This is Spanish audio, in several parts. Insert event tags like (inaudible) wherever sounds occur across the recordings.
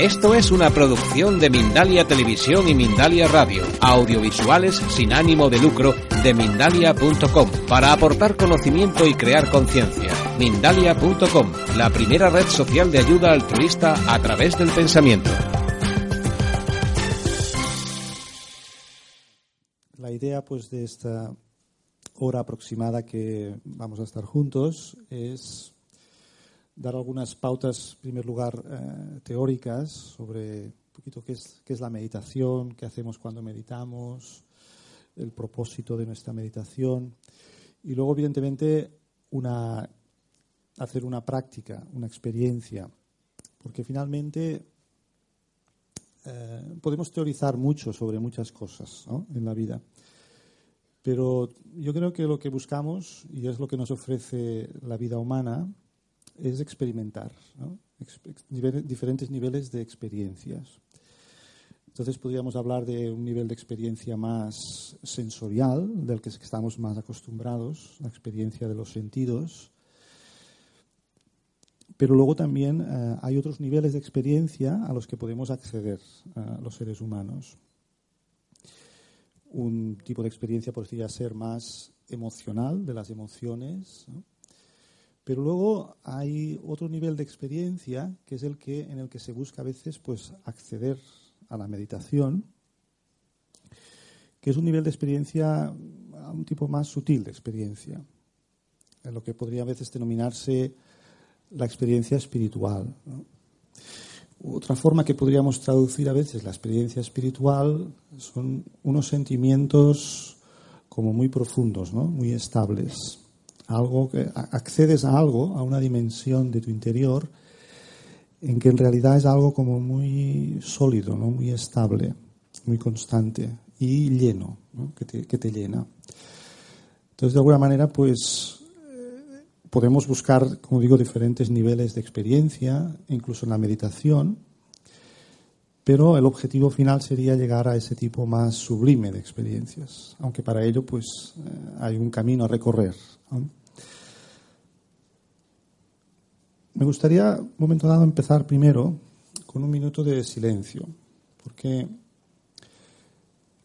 Esto es una producción de Mindalia Televisión y Mindalia Radio, audiovisuales sin ánimo de lucro de mindalia.com, para aportar conocimiento y crear conciencia. Mindalia.com, la primera red social de ayuda altruista a través del pensamiento. La idea pues de esta hora aproximada que vamos a estar juntos es dar algunas pautas, en primer lugar, eh, teóricas sobre un poquito qué es, qué es la meditación, qué hacemos cuando meditamos, el propósito de nuestra meditación. Y luego, evidentemente, una, hacer una práctica, una experiencia, porque finalmente eh, podemos teorizar mucho sobre muchas cosas en la vida. Pero yo creo que lo que buscamos, y es lo que nos ofrece la vida humana, es experimentar diferentes niveles de experiencias. Entonces podríamos hablar de un nivel de experiencia más sensorial, del que estamos más acostumbrados, la experiencia de los sentidos. Pero luego también eh, hay otros niveles de experiencia a los que podemos acceder uh, los seres humanos. Un tipo de experiencia podría ser más emocional, de las emociones. Pero luego hay otro nivel de experiencia que es el que en el que se busca a veces pues acceder a la meditación, que es un nivel de experiencia un tipo más sutil de experiencia, en lo que podría a veces denominarse la experiencia espiritual. Otra forma que podríamos traducir a veces la experiencia espiritual son unos sentimientos como muy profundos, ¿no? muy estables algo que accedes a algo, a una dimensión de tu interior en que en realidad es algo como muy sólido, ¿no? muy estable, muy constante y lleno, ¿no? que, te, que, te, llena. Entonces, de alguna manera, pues podemos buscar, como digo, diferentes niveles de experiencia, incluso en la meditación, pero el objetivo final sería llegar a ese tipo más sublime de experiencias, aunque para ello pues hay un camino a recorrer. Me gustaría, un momento dado, empezar primero con un minuto de silencio, porque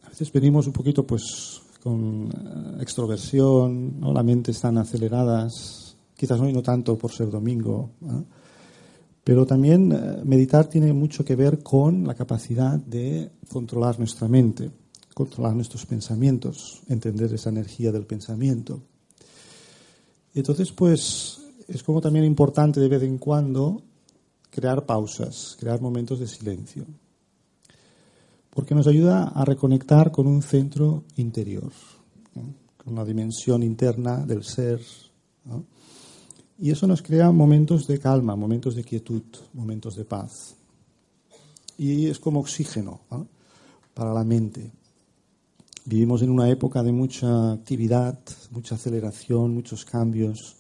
a veces venimos un poquito pues con extroversión, ¿no? la mente están aceleradas, quizás hoy no tanto por ser domingo, ¿no? pero también eh, meditar tiene mucho que ver con la capacidad de controlar nuestra mente, controlar nuestros pensamientos, entender esa energía del pensamiento. Entonces, pues, es como también importante de vez en cuando crear pausas, crear momentos de silencio, porque nos ayuda a reconectar con un centro interior, con la dimensión interna del ser. Y eso nos crea momentos de calma, momentos de quietud, momentos de paz. Y es como oxígeno ¿no? para la mente. Vivimos en una época de mucha actividad, mucha aceleración, muchos cambios.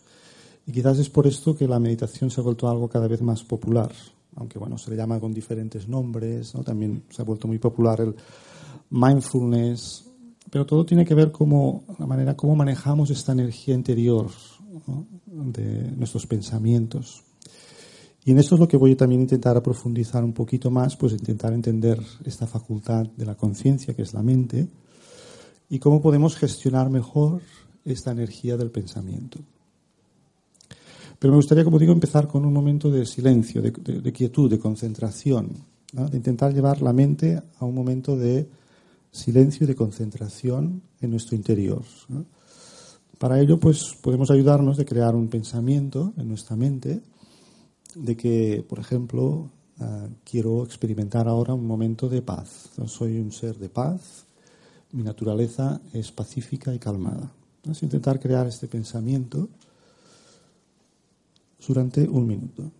Y quizás es por esto que la meditación se ha vuelto algo cada vez más popular, aunque bueno, se le llama con diferentes nombres, ¿no? también se ha vuelto muy popular el mindfulness, pero todo tiene que ver con la manera como manejamos esta energía interior de nuestros pensamientos. Y en esto es lo que voy a también intentar profundizar un poquito más, pues intentar entender esta facultad de la conciencia, que es la mente, y cómo podemos gestionar mejor esta energía del pensamiento. Pero me gustaría, como digo, empezar con un momento de silencio, de, de, de quietud, de concentración, ¿no? de intentar llevar la mente a un momento de silencio y de concentración en nuestro interior. ¿no? Para ello, pues podemos ayudarnos de crear un pensamiento en nuestra mente de que, por ejemplo, uh, quiero experimentar ahora un momento de paz. Soy un ser de paz, mi naturaleza es pacífica y calmada. Es intentar crear este pensamiento durante un minuto.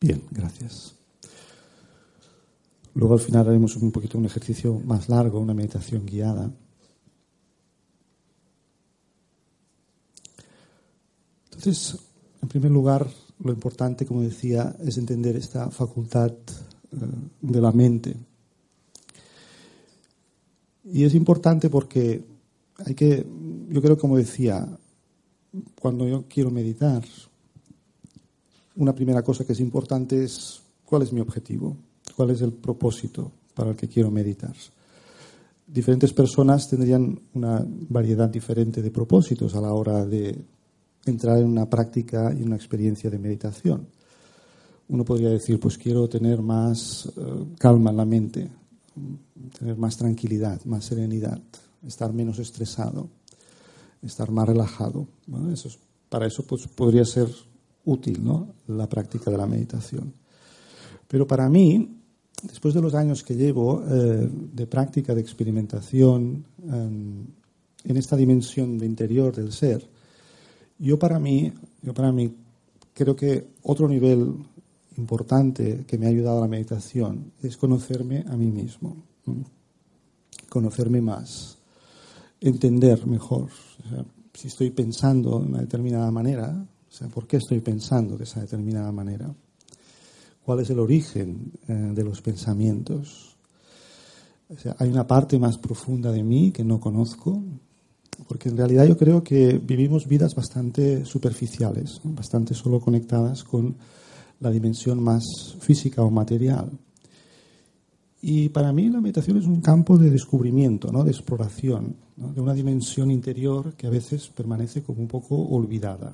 Bien, gracias. Luego al final haremos un poquito un ejercicio más largo, una meditación guiada. Entonces, en primer lugar, lo importante, como decía, es entender esta facultad eh, de la mente. Y es importante porque hay que, yo creo, como decía, cuando yo quiero meditar, una primera cosa que es importante es cuál es mi objetivo, cuál es el propósito para el que quiero meditar. Diferentes personas tendrían una variedad diferente de propósitos a la hora de entrar en una práctica y una experiencia de meditación. Uno podría decir, pues quiero tener más eh, calma en la mente, tener más tranquilidad, más serenidad, estar menos estresado, estar más relajado. Eso para eso pues, podría ser útil ¿no? la práctica de la meditación. Pero para mí, después de los años que llevo eh, de práctica, de experimentación em, en esta dimensión de interior del ser, yo para mí, yo para mí creo que otro nivel importante que me ha ayudado a la meditación es conocerme a mí mismo, conocerme más, entender mejor. si estoy pensando de una determinada manera, sea, ¿por qué estoy pensando de esa determinada manera? ¿Cuál es el origen eh, de los pensamientos? hay una parte más profunda de mí que no conozco, porque en realidad yo creo que vivimos vidas bastante superficiales, bastante solo conectadas con la dimensión más física o material. Y para mí la meditación es un campo de descubrimiento, ¿no? de exploración, de una dimensión interior que a veces permanece como un poco olvidada.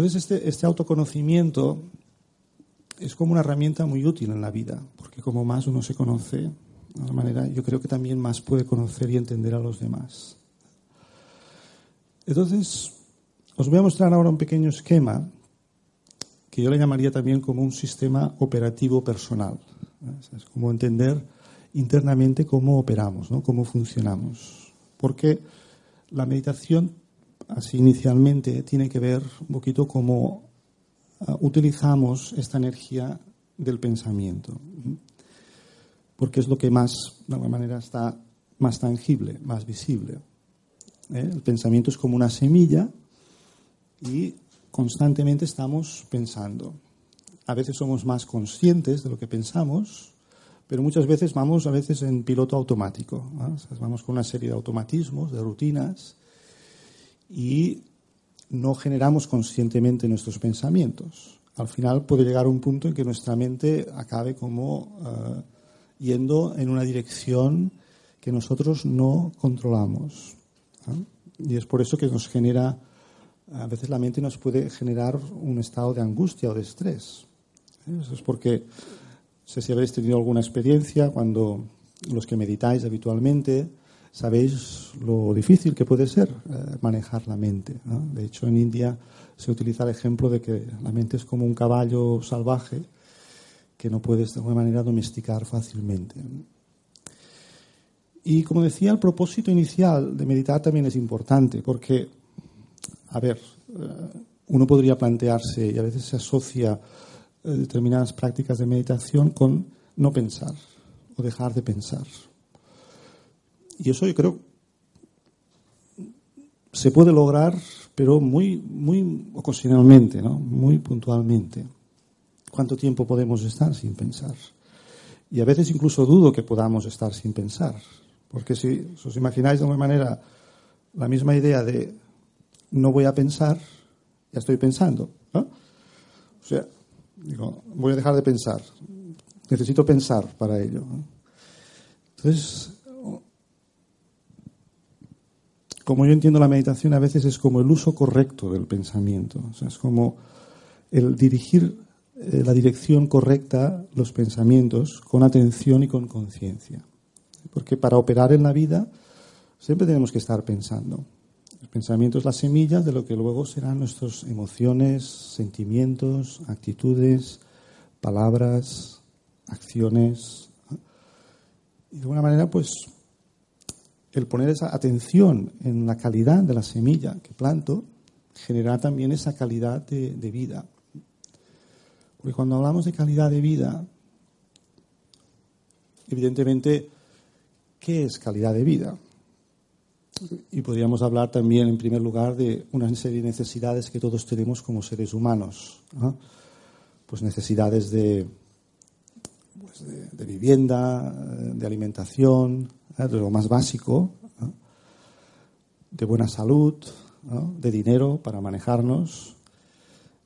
Entonces este, este autoconocimiento es como una herramienta muy útil en la vida, porque como más uno se conoce, de alguna manera, yo creo que también más puede conocer y entender a los demás. Entonces, os voy a mostrar ahora un pequeño esquema que yo le llamaría también como un sistema operativo personal. Es como entender internamente cómo operamos, ¿no? cómo funcionamos. Porque la meditación, así inicialmente, tiene que ver un poquito cómo ah, utilizamos esta energía del pensamiento porque es lo que más, de alguna manera, está más tangible, más visible. ¿eh? El pensamiento es como una semilla y constantemente estamos pensando. A veces somos más conscientes de lo que pensamos, pero muchas veces vamos a veces en piloto automático. vamos con una serie de automatismos, de rutinas, y no generamos conscientemente nuestros pensamientos. Al final puede llegar un punto en que nuestra mente acabe como eh, yendo en una dirección que nosotros no controlamos. Y es por eso que nos genera, a veces la mente nos puede generar un estado de angustia o de estrés. ¿eh? Eso es porque, no sé si habéis tenido alguna experiencia cuando los que meditáis habitualmente, sabéis lo difícil que puede ser eh, manejar la mente. De hecho, en India se utiliza el ejemplo de que la mente es como un caballo salvaje que no puedes de alguna manera domesticar fácilmente. Y como decía, el propósito inicial de meditar también es importante, porque, a ver, eh, uno podría plantearse, y a veces se asocia eh, determinadas prácticas de meditación con no pensar o dejar de pensar. Y eso yo creo se puede lograr, pero muy, muy ocasionalmente, ¿no? muy puntualmente. ¿Cuánto tiempo podemos estar sin pensar? Y a veces incluso dudo que podamos estar sin pensar. Porque si os imagináis de alguna manera la misma idea de no voy a pensar, ya estoy pensando. O sea, digo, voy a dejar de pensar. Necesito pensar para ello. Entonces, como yo entiendo la meditación, a veces es como el uso correcto del pensamiento. O sea, es como el dirigir eh, la dirección correcta los pensamientos con atención y con conciencia. Porque para operar en la vida siempre tenemos que estar pensando. El pensamiento es la semilla de lo que luego serán nuestras emociones, sentimientos, actitudes, palabras, acciones. Y de alguna manera, pues, el poner esa atención en la calidad de la semilla que planto genera también esa calidad de vida. Porque cuando hablamos de calidad de vida, evidentemente, ¿qué es calidad de vida? Y podríamos hablar también, en primer lugar, de una serie de necesidades que todos tenemos como seres humanos. Pues necesidades de, de, vivienda, de alimentación, de lo más básico, de buena salud, de dinero para manejarnos.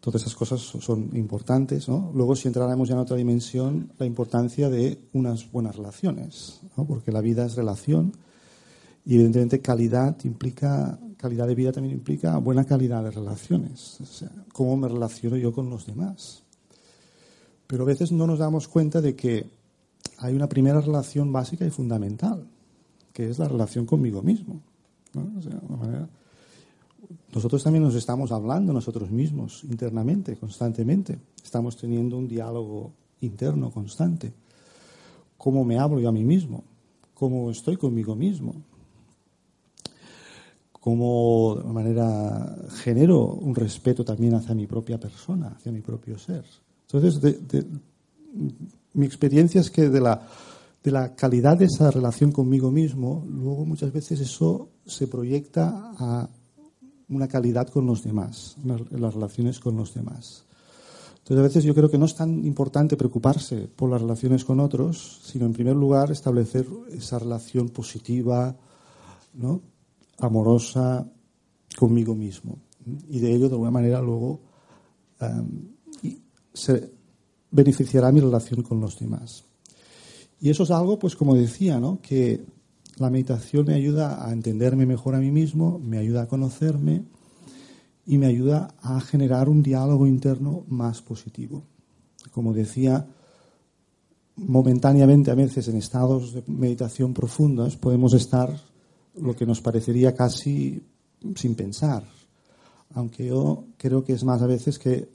Todas esas cosas son importantes. Luego, si entráramos ya en otra dimensión, la importancia de unas buenas relaciones, porque la vida es relación y evidentemente calidad implica, calidad de vida también implica buena calidad de relaciones. O sea, cómo me relaciono yo con los demás. Pero a veces no nos damos cuenta de que hay una primera relación básica y fundamental, que es la relación conmigo mismo. nosotros también nos estamos hablando nosotros mismos internamente, constantemente. Estamos teniendo un diálogo interno constante. ¿Cómo me hablo yo a mí mismo? ¿Cómo estoy conmigo mismo? cómo de manera genero un respeto también hacia mi propia persona, hacia mi propio ser. Entonces, mi experiencia es que de la, de la calidad de esa relación conmigo mismo, luego muchas veces eso se proyecta a una calidad con los demás, en las relaciones con los demás. Entonces, a veces yo creo que no es tan importante preocuparse por las relaciones con otros, sino en primer lugar establecer esa relación positiva, ¿no? amorosa conmigo mismo. Y de ello, de alguna manera, luego um, se beneficiará mi relación con los demás. Y eso es algo, pues como decía, ¿no? que la meditación me ayuda a entenderme mejor a mí mismo, me ayuda a conocerme y me ayuda a generar un diálogo interno más positivo. Como decía, momentáneamente a veces en estados de meditación profundos podemos estar lo que nos parecería casi sin pensar. Aunque yo creo que es más a veces que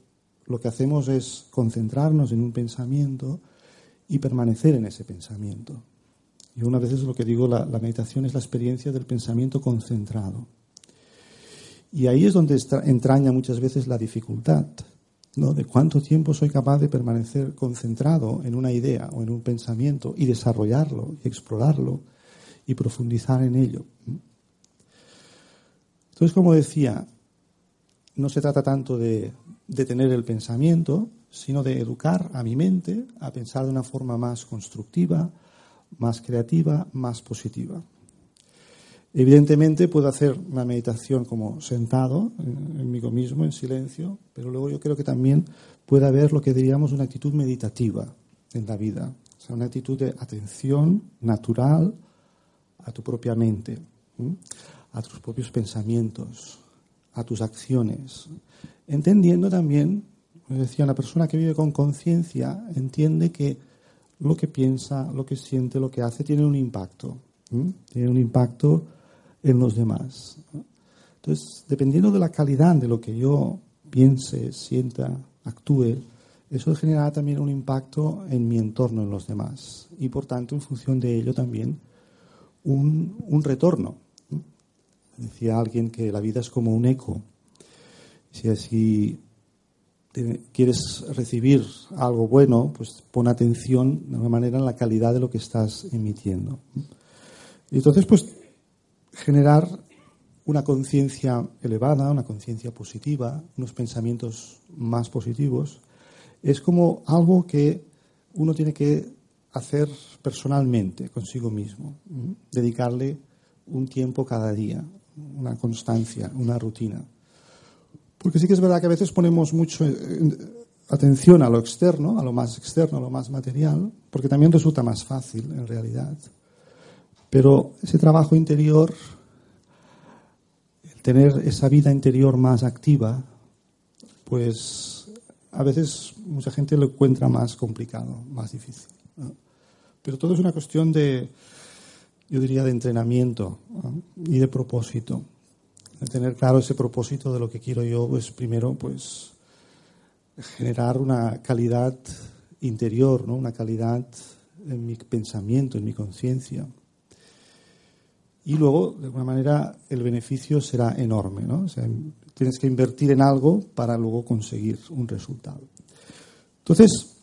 lo que hacemos es concentrarnos en un pensamiento y permanecer en ese pensamiento. Yo una vez lo que digo, la, meditación es la experiencia del pensamiento concentrado. Y ahí es donde entraña muchas veces la dificultad, ¿no? De cuánto tiempo soy capaz de permanecer concentrado en una idea o en un pensamiento y desarrollarlo y explorarlo y profundizar en ello. Entonces, como decía, no se trata tanto de detener el pensamiento, sino de educar a mi mente a pensar de una forma más constructiva, más creativa, más positiva. Evidentemente puedo hacer una meditación como sentado en, mí mismo, en silencio, pero luego yo creo que también puede haber lo que diríamos una actitud meditativa en la vida, o sea, una actitud de atención natural, a tu propia mente, a tus propios pensamientos, a tus acciones, entendiendo también, como decía, una persona que vive con conciencia entiende que lo que piensa, lo que siente, lo que hace tiene un impacto, tiene un impacto en los demás. Entonces, dependiendo de la calidad de lo que yo piense, sienta, actúe, eso generará también un impacto en mi entorno, en los demás. Y por tanto, en función de ello también, un, retorno. Decía alguien que la vida es como un eco. Si así quieres recibir algo bueno, pues pon atención de alguna manera en la calidad de lo que estás emitiendo. Y entonces, pues, generar una conciencia elevada, una conciencia positiva, unos pensamientos más positivos, es como algo que uno tiene que hacer personalmente consigo mismo, dedicarle un tiempo cada día, una constancia, una rutina. Porque sí que es verdad que a veces ponemos mucho eh, atención a lo externo, a lo más externo, a lo más material, porque también resulta más fácil en realidad. Pero ese trabajo interior, el tener esa vida interior más activa, pues a veces mucha gente lo encuentra más complicado, más difícil. Pero todo es una cuestión de, yo diría, de entrenamiento y de propósito. De tener claro ese propósito de lo que quiero yo, pues primero, pues generar una calidad interior, ¿no? una calidad en mi pensamiento, en mi conciencia. Y luego, de alguna manera, el beneficio será enorme. ¿no? tienes que invertir en algo para luego conseguir un resultado. Entonces,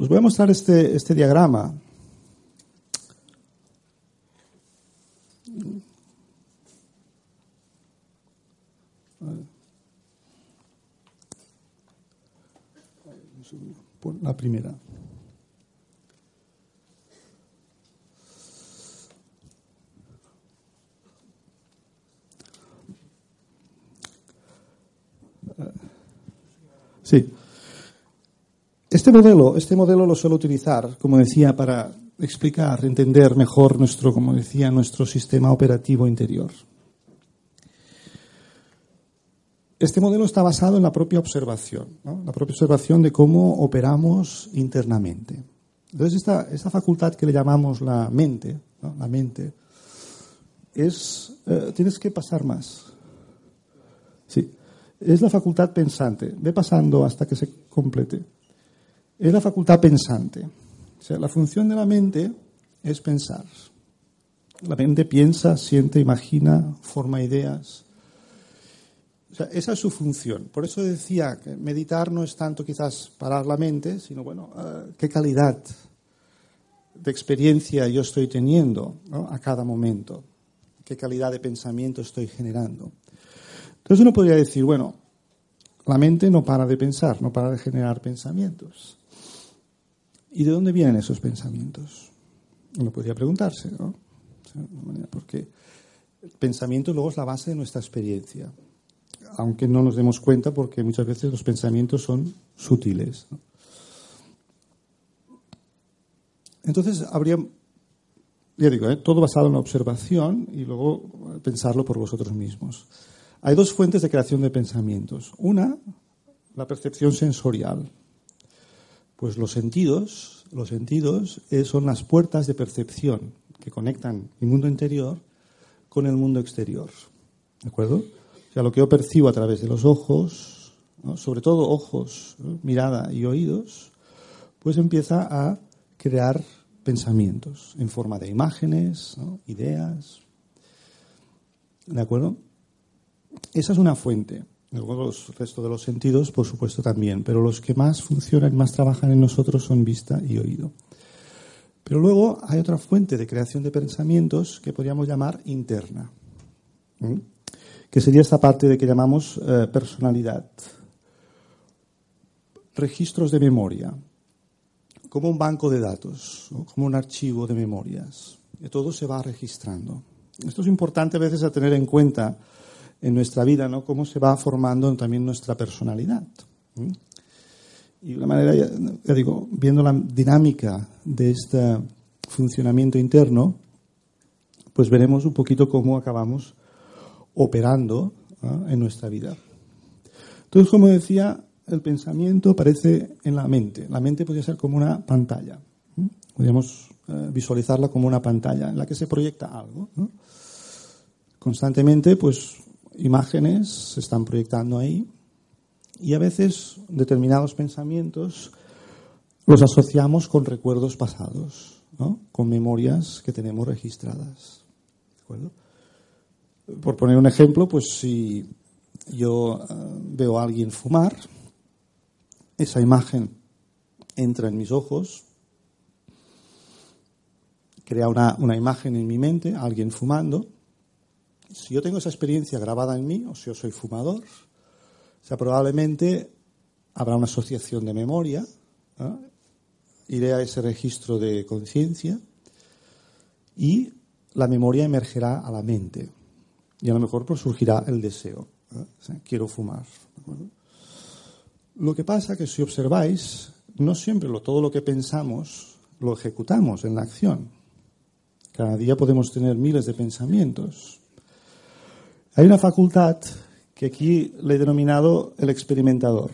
os voy a mostrar este, este diagrama. La primera. Sí. Este modelo, este modelo lo suelo utilizar, como decía, para explicar, entender mejor nuestro, como decía, nuestro sistema operativo interior. Este modelo está basado en la propia observación, la propia observación de cómo operamos internamente. Entonces, esta, esta facultad que le llamamos la mente, la mente, es, eh, tienes que pasar más. Sí es la facultad pensante. Ve pasando hasta que se complete. Es la facultad pensante. O sea, la función de la mente es pensar. La mente piensa, siente, imagina, forma ideas. O sea, esa es su función. Por eso decía que meditar no es tanto quizás parar la mente, sino, bueno, eh, qué calidad de experiencia yo estoy teniendo a cada momento, qué calidad de pensamiento estoy generando. Entonces uno podría decir, bueno, la mente no para de pensar, no para de generar pensamientos. ¿Y de dónde vienen esos pensamientos? Uno podría preguntarse, ¿no? Porque el pensamiento luego es la base de nuestra experiencia, aunque no nos demos cuenta porque muchas veces los pensamientos son sutiles. Entonces habría, ya digo, ¿eh? todo basado en la observación y luego pensarlo por vosotros mismos. Hay dos fuentes de creación de pensamientos. Una, la percepción sensorial. Pues los sentidos, los sentidos eh, son las puertas de percepción que conectan mi mundo interior con el mundo exterior. ¿De acuerdo? O sea, lo que yo percibo a través de los ojos, sobre todo ojos, mirada y oídos, pues empieza a crear pensamientos en forma de imágenes, ideas. ¿De acuerdo? Esa es una fuente. Los restos de los sentidos, por supuesto, también. Pero los que más funcionan, más trabajan en nosotros son vista y oído. Pero luego hay otra fuente de creación de pensamientos que podríamos llamar interna, que sería esta parte de que llamamos eh, personalidad. Registros de memoria, como un banco de datos, como un archivo de memorias. Y todo se va registrando. Esto es importante a veces a tener en cuenta en nuestra vida, ¿no? Cómo se va formando también nuestra personalidad. Y de una manera, ya, digo, viendo la dinámica de este funcionamiento interno, pues veremos un poquito cómo acabamos operando en nuestra vida. Entonces, como decía, el pensamiento aparece en la mente. La mente podría ser como una pantalla. Podríamos eh, visualizarla como una pantalla en la que se proyecta algo. Constantemente, pues imágenes se están proyectando ahí y a veces determinados pensamientos los asociamos con recuerdos pasados, con memorias que tenemos registradas. Por poner un ejemplo, pues si yo eh, veo a alguien fumar, esa imagen entra en mis ojos, crea una, una imagen en mi mente, alguien fumando, si yo tengo esa experiencia grabada en mí, o si yo soy fumador, sea, probablemente habrá una asociación de memoria, iré a ese registro de conciencia y la memoria emergerá a la mente. Y a lo mejor pues, surgirá el deseo. quiero fumar. Lo que pasa es que si observáis, no siempre lo, todo lo que pensamos lo ejecutamos en la acción. Cada día podemos tener miles de pensamientos. Hay una facultad que aquí le he denominado el experimentador.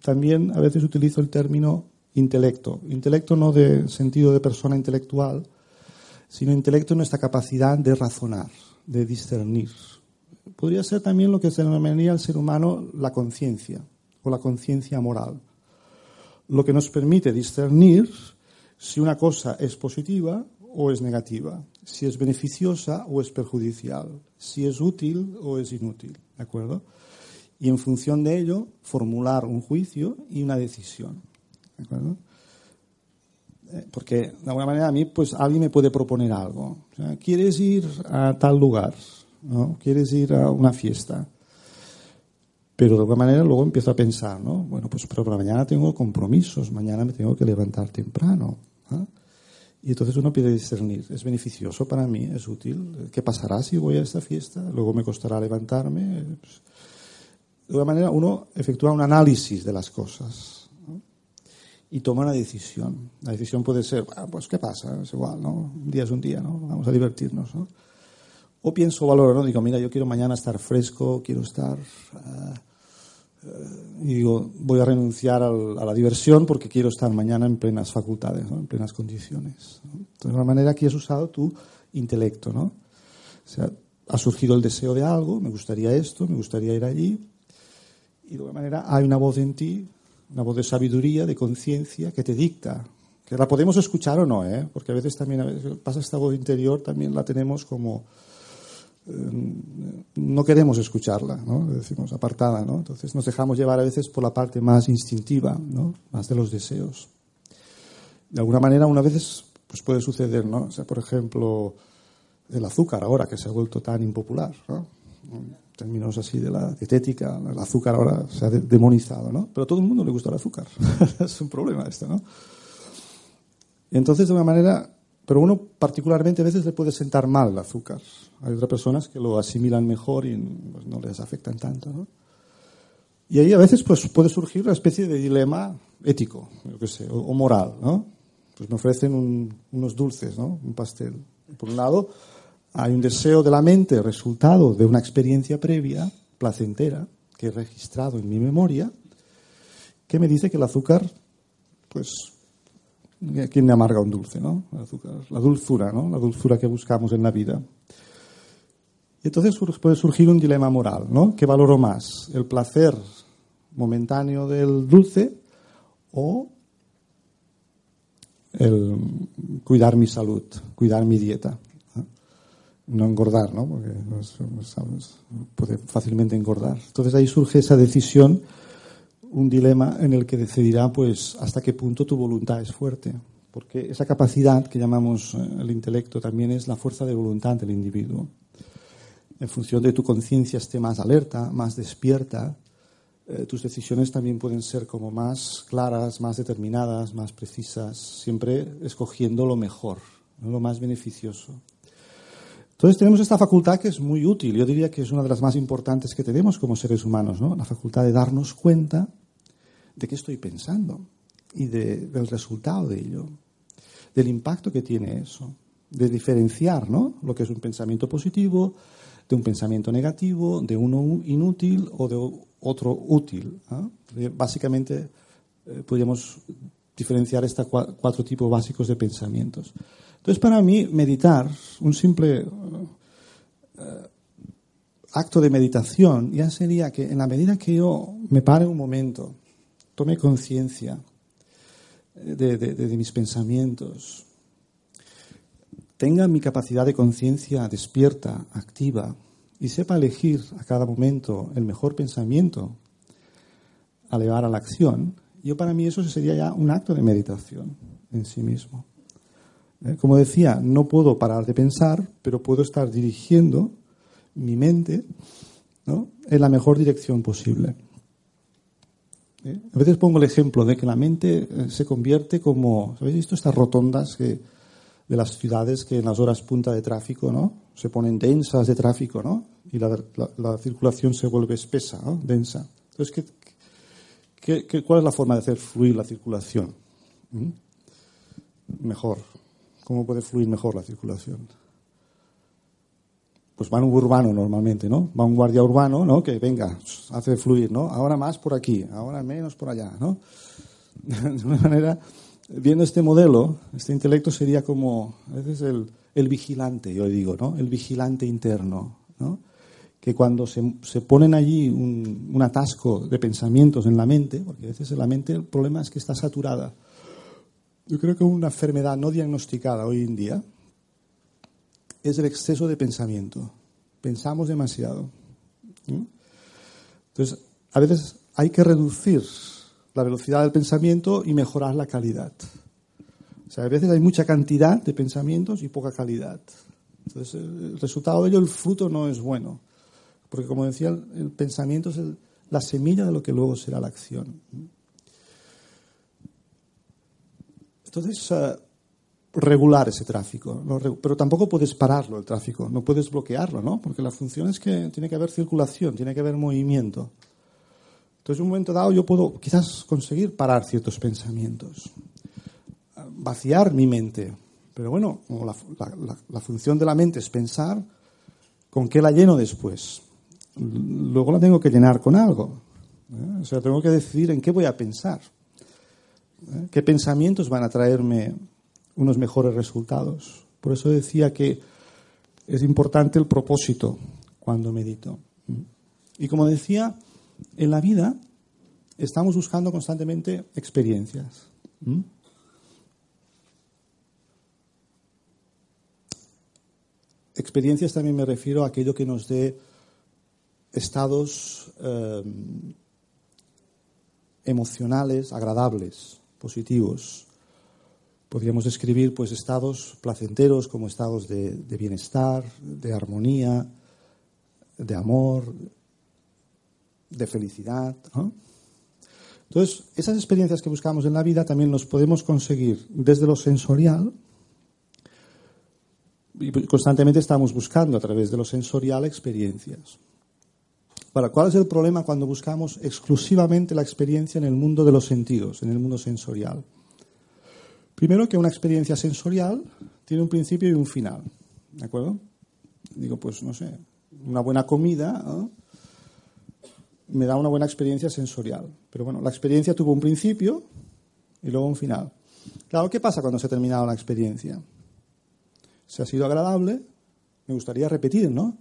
También a veces utilizo el término intelecto. Intelecto no de sentido de persona intelectual, sino intelecto en nuestra capacidad de razonar, de discernir. Podría ser también lo que se denominaría al ser humano la conciencia o la conciencia moral. Lo que nos permite discernir si una cosa es positiva o es negativa, si es beneficiosa o es perjudicial, si es útil o es inútil, ¿de acuerdo? Y en función de ello, formular un juicio y una decisión, ¿de acuerdo? Eh, porque de alguna manera a mí, pues alguien me puede proponer algo. ¿Quieres ir a tal lugar? ¿no? ¿Quieres ir a una fiesta? Pero de alguna manera luego empiezo a pensar, ¿no? Bueno, pues pero mañana tengo compromisos, mañana me tengo que levantar temprano. Y entonces uno pide discernir, ¿es beneficioso para mí? ¿Es útil? ¿Qué pasará si voy a esta fiesta? Luego me costará levantarme. De alguna manera uno efectúa un análisis de las cosas y toma una decisión. La decisión puede ser, ah, pues ¿qué pasa? Es igual, ¿no? Un día es un día, ¿no? Vamos a divertirnos, ¿no? O pienso, valoro, ¿no? Digo, mira, yo quiero mañana estar fresco, quiero estar... Uh, y digo, voy a renunciar a la diversión porque quiero estar mañana en plenas facultades, en plenas condiciones. De alguna manera aquí has usado tu intelecto, ¿no? O sea, ha surgido el deseo de algo, me gustaría esto, me gustaría ir allí, y de alguna manera hay una voz en ti, una voz de sabiduría, de conciencia, que te dicta. Que la podemos escuchar o no, ¿eh? Porque a veces también a veces pasa esta voz interior, también la tenemos como no queremos escucharla, ¿no? decimos apartada. Entonces nos dejamos llevar a veces por la parte más instintiva. Más de los deseos. De alguna manera, una vez pues puede suceder, ¿no? Sea, por ejemplo, el azúcar ahora que se ha vuelto tan impopular, ¿no? Términos así de la dietética, el azúcar ahora se ha demonizado. Pero a todo el mundo le gusta el azúcar. (laughs) es un problema esto. Entonces, de una manera, pero uno particularmente a veces le puede sentar mal el azúcar. Hay otras personas que lo asimilan mejor y pues, no les afectan tanto. ¿no? Y ahí a veces pues, puede surgir una especie de dilema ético, yo sé, o, moral. ¿no? Pues me ofrecen unos dulces, ¿no? un pastel. Por un lado, hay un deseo de la mente, resultado de una experiencia previa, placentera, que he registrado en mi memoria, que me dice que el azúcar pues ¿Quién me amarga un dulce, no? La dulzura, ¿no? La dulzura que buscamos en la vida. Y entonces puede surgir un dilema moral, ¿no? ¿Qué valoro más? ¿El placer momentáneo del dulce o el cuidar mi salud, cuidar mi dieta? No engordar, ¿no? Porque puede fácilmente engordar. Entonces ahí surge esa decisión un dilema en el que decidirá pues hasta qué punto tu voluntad es fuerte. Porque esa capacidad que llamamos eh, el intelecto también es la fuerza de voluntad del individuo. En función de tu conciencia esté más alerta, más despierta, eh, tus decisiones también pueden ser como más claras, más determinadas, más precisas, siempre escogiendo lo mejor, lo más beneficioso. Entonces tenemos esta facultad que es muy útil, yo diría que es una de las más importantes que tenemos como seres humanos, ¿no? la facultad de darnos cuenta de qué estoy pensando y del resultado de ello, del impacto que tiene eso, de diferenciar ¿no? lo que es un pensamiento positivo de un pensamiento negativo, de uno inútil o de otro útil. Básicamente eh, podríamos diferenciar estos cuatro tipos básicos de pensamientos. Entonces, para mí, meditar, un simple eh, acto de meditación, ya sería que en la medida que yo me pare un momento tome conciencia de, mis pensamientos, tenga mi capacidad de conciencia despierta, activa, y sepa elegir a cada momento el mejor pensamiento a llevar a la acción, yo para mí eso sería ya un acto de meditación en sí mismo. ¿Eh? Como decía, no puedo parar de pensar, pero puedo estar dirigiendo mi mente en la mejor dirección posible. A veces pongo el ejemplo de que la mente eh, se convierte como, ¿sabéis visto estas rotondas de las ciudades que en las horas punta de tráfico, ¿no? Se ponen densas de tráfico, ¿no? Y la, circulación se vuelve espesa, ¿no? Densa. Entonces, ¿qué, cuál es la forma de hacer fluir la circulación? ¿Mm? Mejor. ¿Cómo puede fluir mejor la circulación? Pues van un urbano normalmente, ¿no? Va un guardia urbano, ¿no? Que venga, hace fluir, ¿no? Ahora más por aquí, ahora menos por allá, ¿no? (laughs) De una manera, viendo este modelo, este intelecto sería como, a veces el, el vigilante, yo digo, ¿no? El vigilante interno, ¿no? Que cuando se, se ponen allí un, un, atasco de pensamientos en la mente, porque a veces en la mente el problema es que está saturada. Yo creo que una enfermedad no diagnosticada hoy en día, es el exceso de pensamiento. Pensamos demasiado. Entonces, a veces hay que reducir la velocidad del pensamiento y mejorar la calidad. O sea, a veces hay mucha cantidad de pensamientos y poca calidad. Entonces, el resultado de ello, el fruto no es bueno. Porque, como decía, el, pensamiento es la semilla de lo que luego será la acción. Entonces, regular ese tráfico. Pero tampoco puedes pararlo, el tráfico. No puedes bloquearlo, ¿no? Porque la función es que tiene que haber circulación, tiene que haber movimiento. Entonces, en un momento dado, yo puedo quizás conseguir parar ciertos pensamientos, vaciar mi mente. Pero bueno, la, función de la mente es pensar, ¿con qué la lleno después? Luego la tengo que llenar con algo. ¿eh? O sea, tengo que decidir en qué voy a pensar. ¿eh? ¿Qué pensamientos van a traerme unos mejores resultados? Por eso decía que es importante el propósito cuando medito. Y como decía, en la vida estamos buscando constantemente experiencias. Experiencias también me refiero a aquello que nos dé estados em, emocionales agradables, positivos. Podríamos describir pues estados placenteros como estados de bienestar, de armonía, de amor, de felicidad. Entonces, esas experiencias que buscamos en la vida también los podemos conseguir desde lo sensorial. Y constantemente estamos buscando a través de lo sensorial experiencias. Para, ¿Cuál es el problema cuando buscamos exclusivamente la experiencia en el mundo de los sentidos, en el mundo sensorial? Primero que una experiencia sensorial tiene un principio y un final. ¿De acuerdo? Digo, pues no sé, una buena comida me da una buena experiencia sensorial. Pero bueno, la experiencia tuvo un principio y luego un final. Claro, ¿qué pasa cuando se ha terminado la experiencia? Si ha sido agradable, me gustaría repetir, ¿no?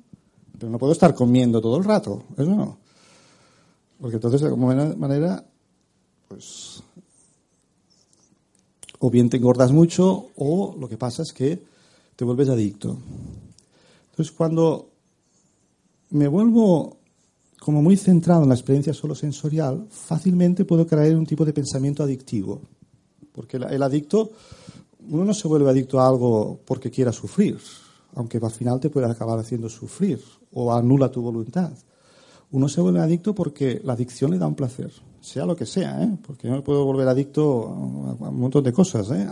Pero no puedo estar comiendo todo el rato, eso no. Porque entonces, de alguna manera, pues, o bien te engordas mucho o lo que pasa es que te vuelves adicto. Entonces, cuando me vuelvo como muy centrado en la experiencia solo sensorial, fácilmente puedo en un tipo de pensamiento adictivo. Porque el adicto, uno no se vuelve adicto a algo porque quiera sufrir, aunque al final te puede acabar haciendo sufrir o anula tu voluntad. Uno se vuelve adicto porque la adicción le da un placer, sea lo que sea, ¿eh? porque yo me puedo volver adicto a un montón de cosas. ¿eh?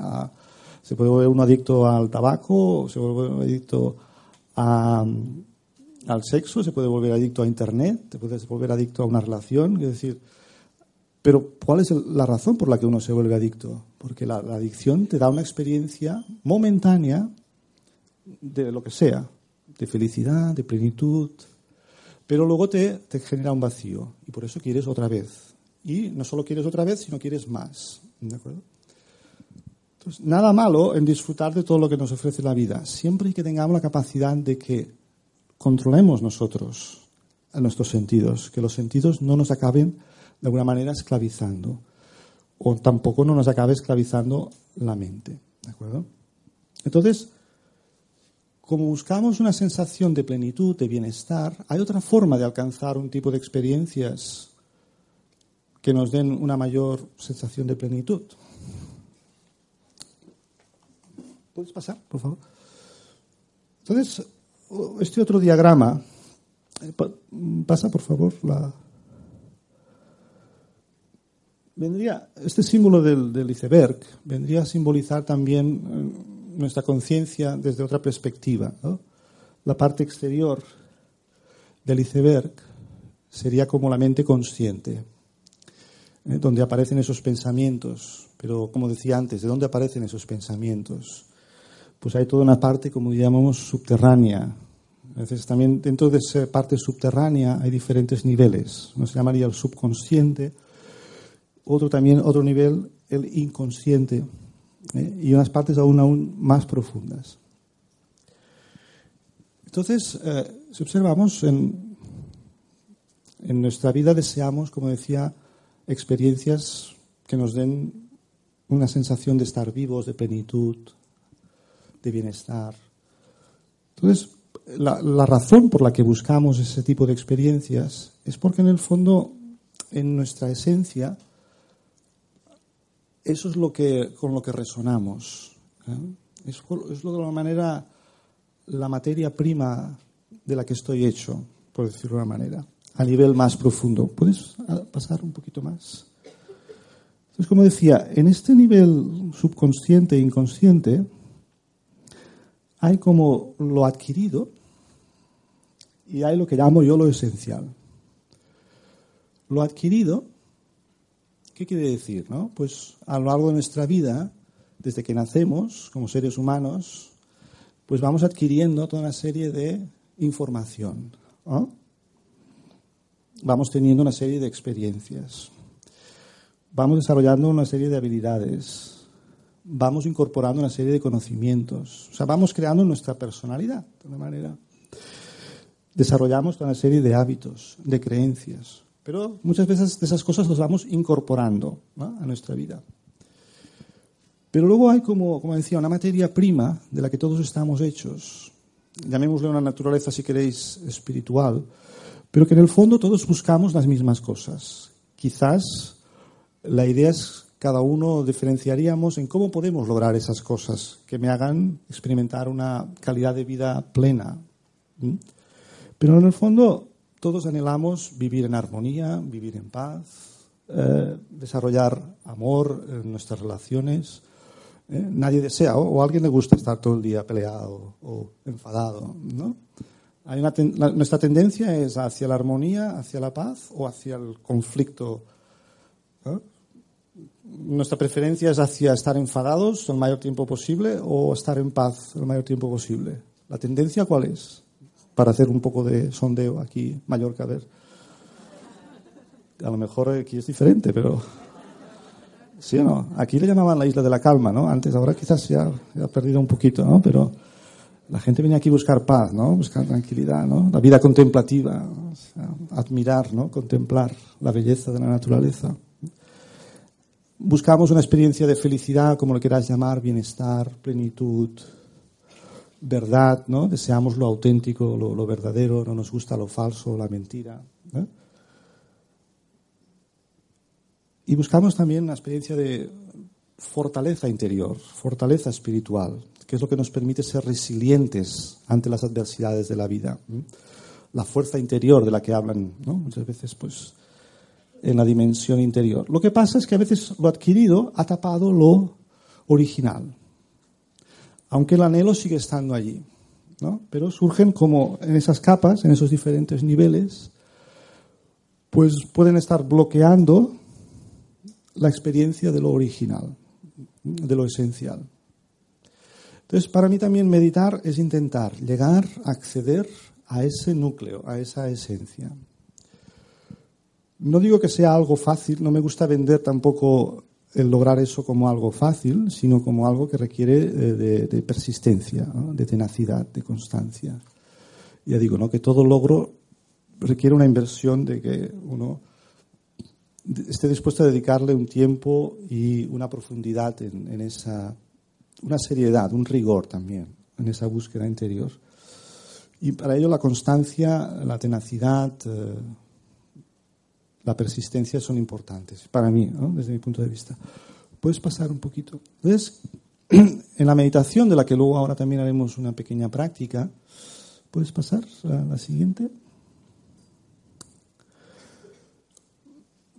se puede volver uno adicto al tabaco, se puede volver adicto a, al sexo, se puede volver adicto a Internet, te puedes volver adicto a una relación. Es decir, pero ¿cuál es la razón por la que uno se vuelve adicto? Porque la, adicción te da una experiencia momentánea de lo que sea, de felicidad, de plenitud, pero luego te genera un vacío y por eso quieres otra vez. Y no solo quieres otra vez, sino quieres más. ¿De acuerdo? Entonces, nada malo en disfrutar de todo lo que nos ofrece la vida, siempre que tengamos la capacidad de que controlemos nosotros nuestros sentidos, que los sentidos no nos acaben de alguna manera esclavizando o tampoco no nos acabe esclavizando la mente. ¿De acuerdo? Entonces, como buscamos una sensación de plenitud, de bienestar, hay otra forma de alcanzar un tipo de experiencias que nos den una mayor sensación de plenitud. ¿Puedes pasar, por favor? Entonces, este otro diagrama, eh, pasa por favor la. Vendría, este símbolo del, iceberg vendría a simbolizar también eh, nuestra conciencia desde otra perspectiva. La parte exterior del iceberg sería como la mente consciente, ¿eh? donde aparecen esos pensamientos. Pero, como decía antes, ¿de dónde aparecen esos pensamientos? pues hay toda una parte, como llamamos, subterránea. A también dentro de esa parte subterránea hay diferentes niveles. Uno se llamaría el subconsciente, otro también, otro nivel, el inconsciente, ¿eh? y unas partes aún, aún más profundas. Entonces, eh, si observamos, en nuestra vida deseamos, como decía, experiencias que nos den una sensación de estar vivos, de plenitud, de bienestar. Entonces, la, la, razón por la que buscamos ese tipo de experiencias es porque en el fondo, en nuestra esencia, eso es lo que, con lo que resonamos. ¿eh? Es, es de alguna manera la materia prima de la que estoy hecho, por decirlo de una manera, a nivel más profundo. ¿Puedes ah, pasar un poquito más? Entonces, como decía, en este nivel subconsciente e inconsciente hay como lo adquirido y hay lo que llamo yo lo esencial. Lo adquirido, ¿qué quiere decir? No? Pues a lo largo de nuestra vida, desde que nacemos como seres humanos, pues vamos adquiriendo toda una serie de información. Vamos teniendo una serie de experiencias. Vamos desarrollando una serie de habilidades. Vamos incorporando una serie de conocimientos. O sea, vamos creando nuestra personalidad de una manera. Desarrollamos toda una serie de hábitos, de creencias. Pero muchas veces esas cosas las vamos incorporando a nuestra vida. Pero luego hay, como, como decía, una materia prima de la que todos estamos hechos, llamémosle una naturaleza, si queréis, espiritual, pero que en el fondo todos buscamos las mismas cosas. Quizás la idea es cada uno diferenciaríamos en cómo podemos lograr esas cosas que me hagan experimentar una calidad de vida plena. Pero en el fondo todos anhelamos vivir en armonía, vivir en paz, eh, desarrollar amor en nuestras relaciones, ¿eh? Nadie desea, o, a alguien le gusta estar todo el día peleado o enfadado, ¿no? Nuestra tendencia es hacia la armonía, hacia la paz o hacia el conflicto. Nuestra preferencia es hacia estar enfadados el mayor tiempo posible o estar en paz el mayor tiempo posible. ¿La tendencia cuál es? Para hacer un poco de sondeo aquí, Mallorca, a ver. A lo mejor aquí es diferente, pero ¿Sí o no? Aquí le llamaban la isla de la calma, ¿no? Antes, ahora quizás se ha, perdido un poquito, ¿no? Pero la gente venía aquí a buscar paz, ¿no? Buscar tranquilidad, ¿no? La vida contemplativa, admirar, ¿no? Contemplar la belleza de la naturaleza. Buscamos una experiencia de felicidad, como lo quieras llamar, bienestar, plenitud, verdad, ¿no? Deseamos lo auténtico, lo, verdadero, no nos gusta lo falso, la mentira. Y buscamos también una experiencia de fortaleza interior, fortaleza espiritual, que es lo que nos permite ser resilientes ante las adversidades de la vida. La fuerza interior de la que hablan muchas veces, pues, en la dimensión interior. Lo que pasa es que a veces lo adquirido ha tapado lo original, aunque el anhelo sigue estando allí. ¿no? Pero surgen como en esas capas, en esos diferentes niveles, pues pueden estar bloqueando la experiencia de lo original, de lo esencial. Entonces, para mí también meditar es intentar llegar acceder a ese núcleo, a esa esencia. No digo que sea algo fácil, no me gusta vender tampoco el lograr eso como algo fácil, sino como algo que requiere eh, de, persistencia, de tenacidad, de constancia. Ya digo, ¿no? que todo logro requiere una inversión de que uno esté dispuesto a dedicarle un tiempo y una profundidad en, esa, una seriedad, un rigor también en esa búsqueda interior. Y para ello la constancia, la tenacidad, eh, la persistencia son importantes, para mí, desde mi punto de vista. ¿Puedes pasar un poquito? Entonces, (clears throat) en la meditación, de la que luego ahora también haremos una pequeña práctica, ¿puedes pasar a la siguiente?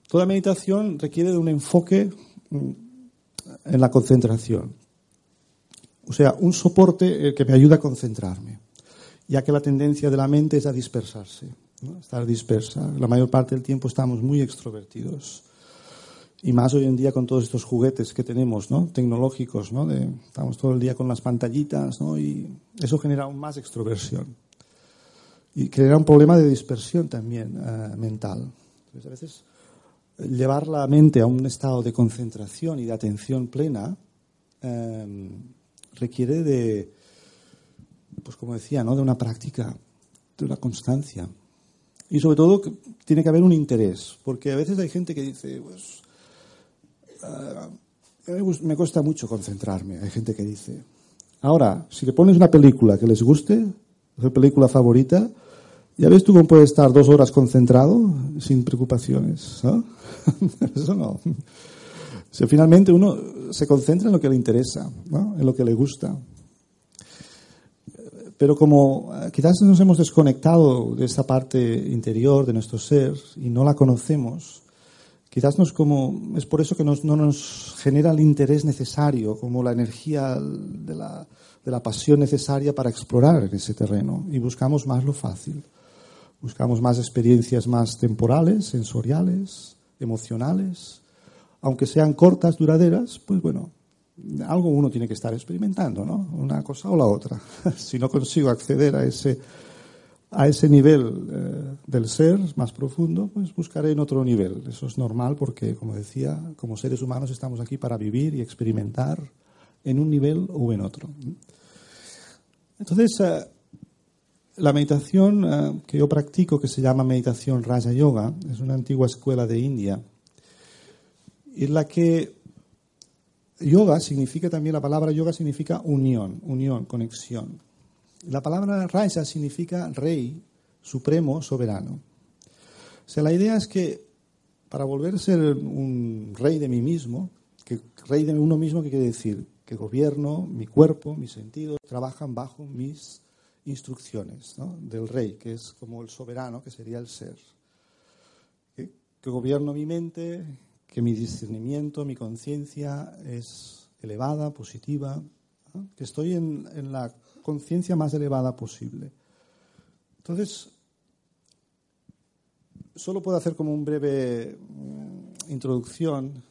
Toda meditación requiere de un enfoque mm, en la concentración. O sea, un soporte eh, que me ayuda a concentrarme, ya que la tendencia de la mente es a dispersarse, estar dispersa. La mayor parte del tiempo estamos muy extrovertidos. Y más hoy en día con todos estos juguetes que tenemos, ¿no? Tecnológicos, ¿no? estamos todo el día con las pantallitas, ¿no? Y eso genera aún más extroversión. Y genera un problema de dispersión también eh, mental. Entonces, a veces llevar la mente a un estado de concentración y de atención plena em, requiere de, pues como decía, ¿no? de una práctica, de una constancia. Y sobre todo tiene que haber un interés, porque a veces hay gente que dice, pues, eh, me cuesta mucho concentrarme. Hay gente que dice, ahora, si le pones una película que les guste, tu película favorita, ya ves tú cómo puedes estar dos horas concentrado sin preocupaciones. ¿no? (laughs) Eso no. Si finalmente uno se concentra en lo que le interesa, ¿no? en lo que le gusta. Pero como eh, quizás nos hemos desconectado de esa parte interior de nuestro ser y no la conocemos, quizás nos como, es por eso que no nos genera el interés necesario, como la energía de la, de la pasión necesaria para explorar en ese terreno y buscamos más lo fácil. Buscamos más experiencias más temporales, sensoriales, emocionales, aunque sean cortas, duraderas, pues bueno, algo uno tiene que estar experimentando, ¿no? Una cosa o la otra. (laughs) si no consigo acceder a ese, a ese nivel eh, del ser más profundo, pues buscaré en otro nivel. Eso es normal porque, como decía, como seres humanos estamos aquí para vivir y experimentar en un nivel o en otro. Entonces, eh, la meditación eh, que yo practico, que se llama meditación Raja Yoga, es una antigua escuela de India, en la que Yoga significa también, la palabra yoga significa unión, unión, conexión. La palabra Raja significa rey, supremo, soberano. O sea, la idea es que para volver a ser un rey de mí mismo, que rey de uno mismo, ¿qué quiere decir? Que gobierno, mi cuerpo, mis sentidos, trabajan bajo mis instrucciones del rey, que es como el soberano, que sería el ser. Que, que gobierno mi mente, que mi discernimiento, mi conciencia es elevada, positiva, que estoy en, en la conciencia más elevada posible. Entonces, solo puedo hacer como una breve mm, introducción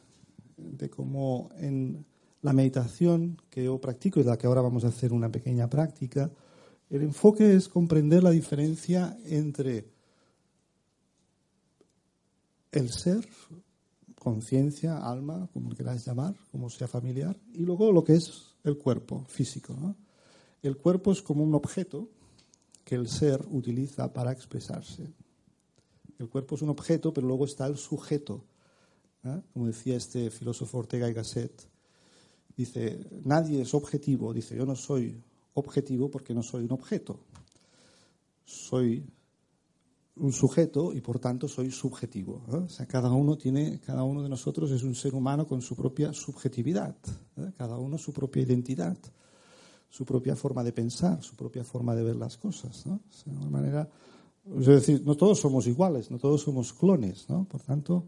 de cómo en la meditación que yo practico y de la que ahora vamos a hacer una pequeña práctica, el enfoque es comprender la diferencia entre el ser, conciencia, alma, como queráis llamar, como sea familiar, y luego lo que es el cuerpo físico. El cuerpo es como un objeto que el ser utiliza para expresarse. El cuerpo es un objeto, pero luego está el sujeto. Como decía este filósofo Ortega y Gasset, dice, nadie es objetivo, dice, yo no soy objetivo porque no soy un objeto. Soy un sujeto y por tanto soy subjetivo. O sea, cada uno tiene, cada uno de nosotros es un ser humano con su propia subjetividad, cada uno su propia identidad, su propia forma de pensar, su propia forma de ver las cosas. ¿no? de manera, es decir, no todos somos iguales, no todos somos clones, ¿no? Por tanto,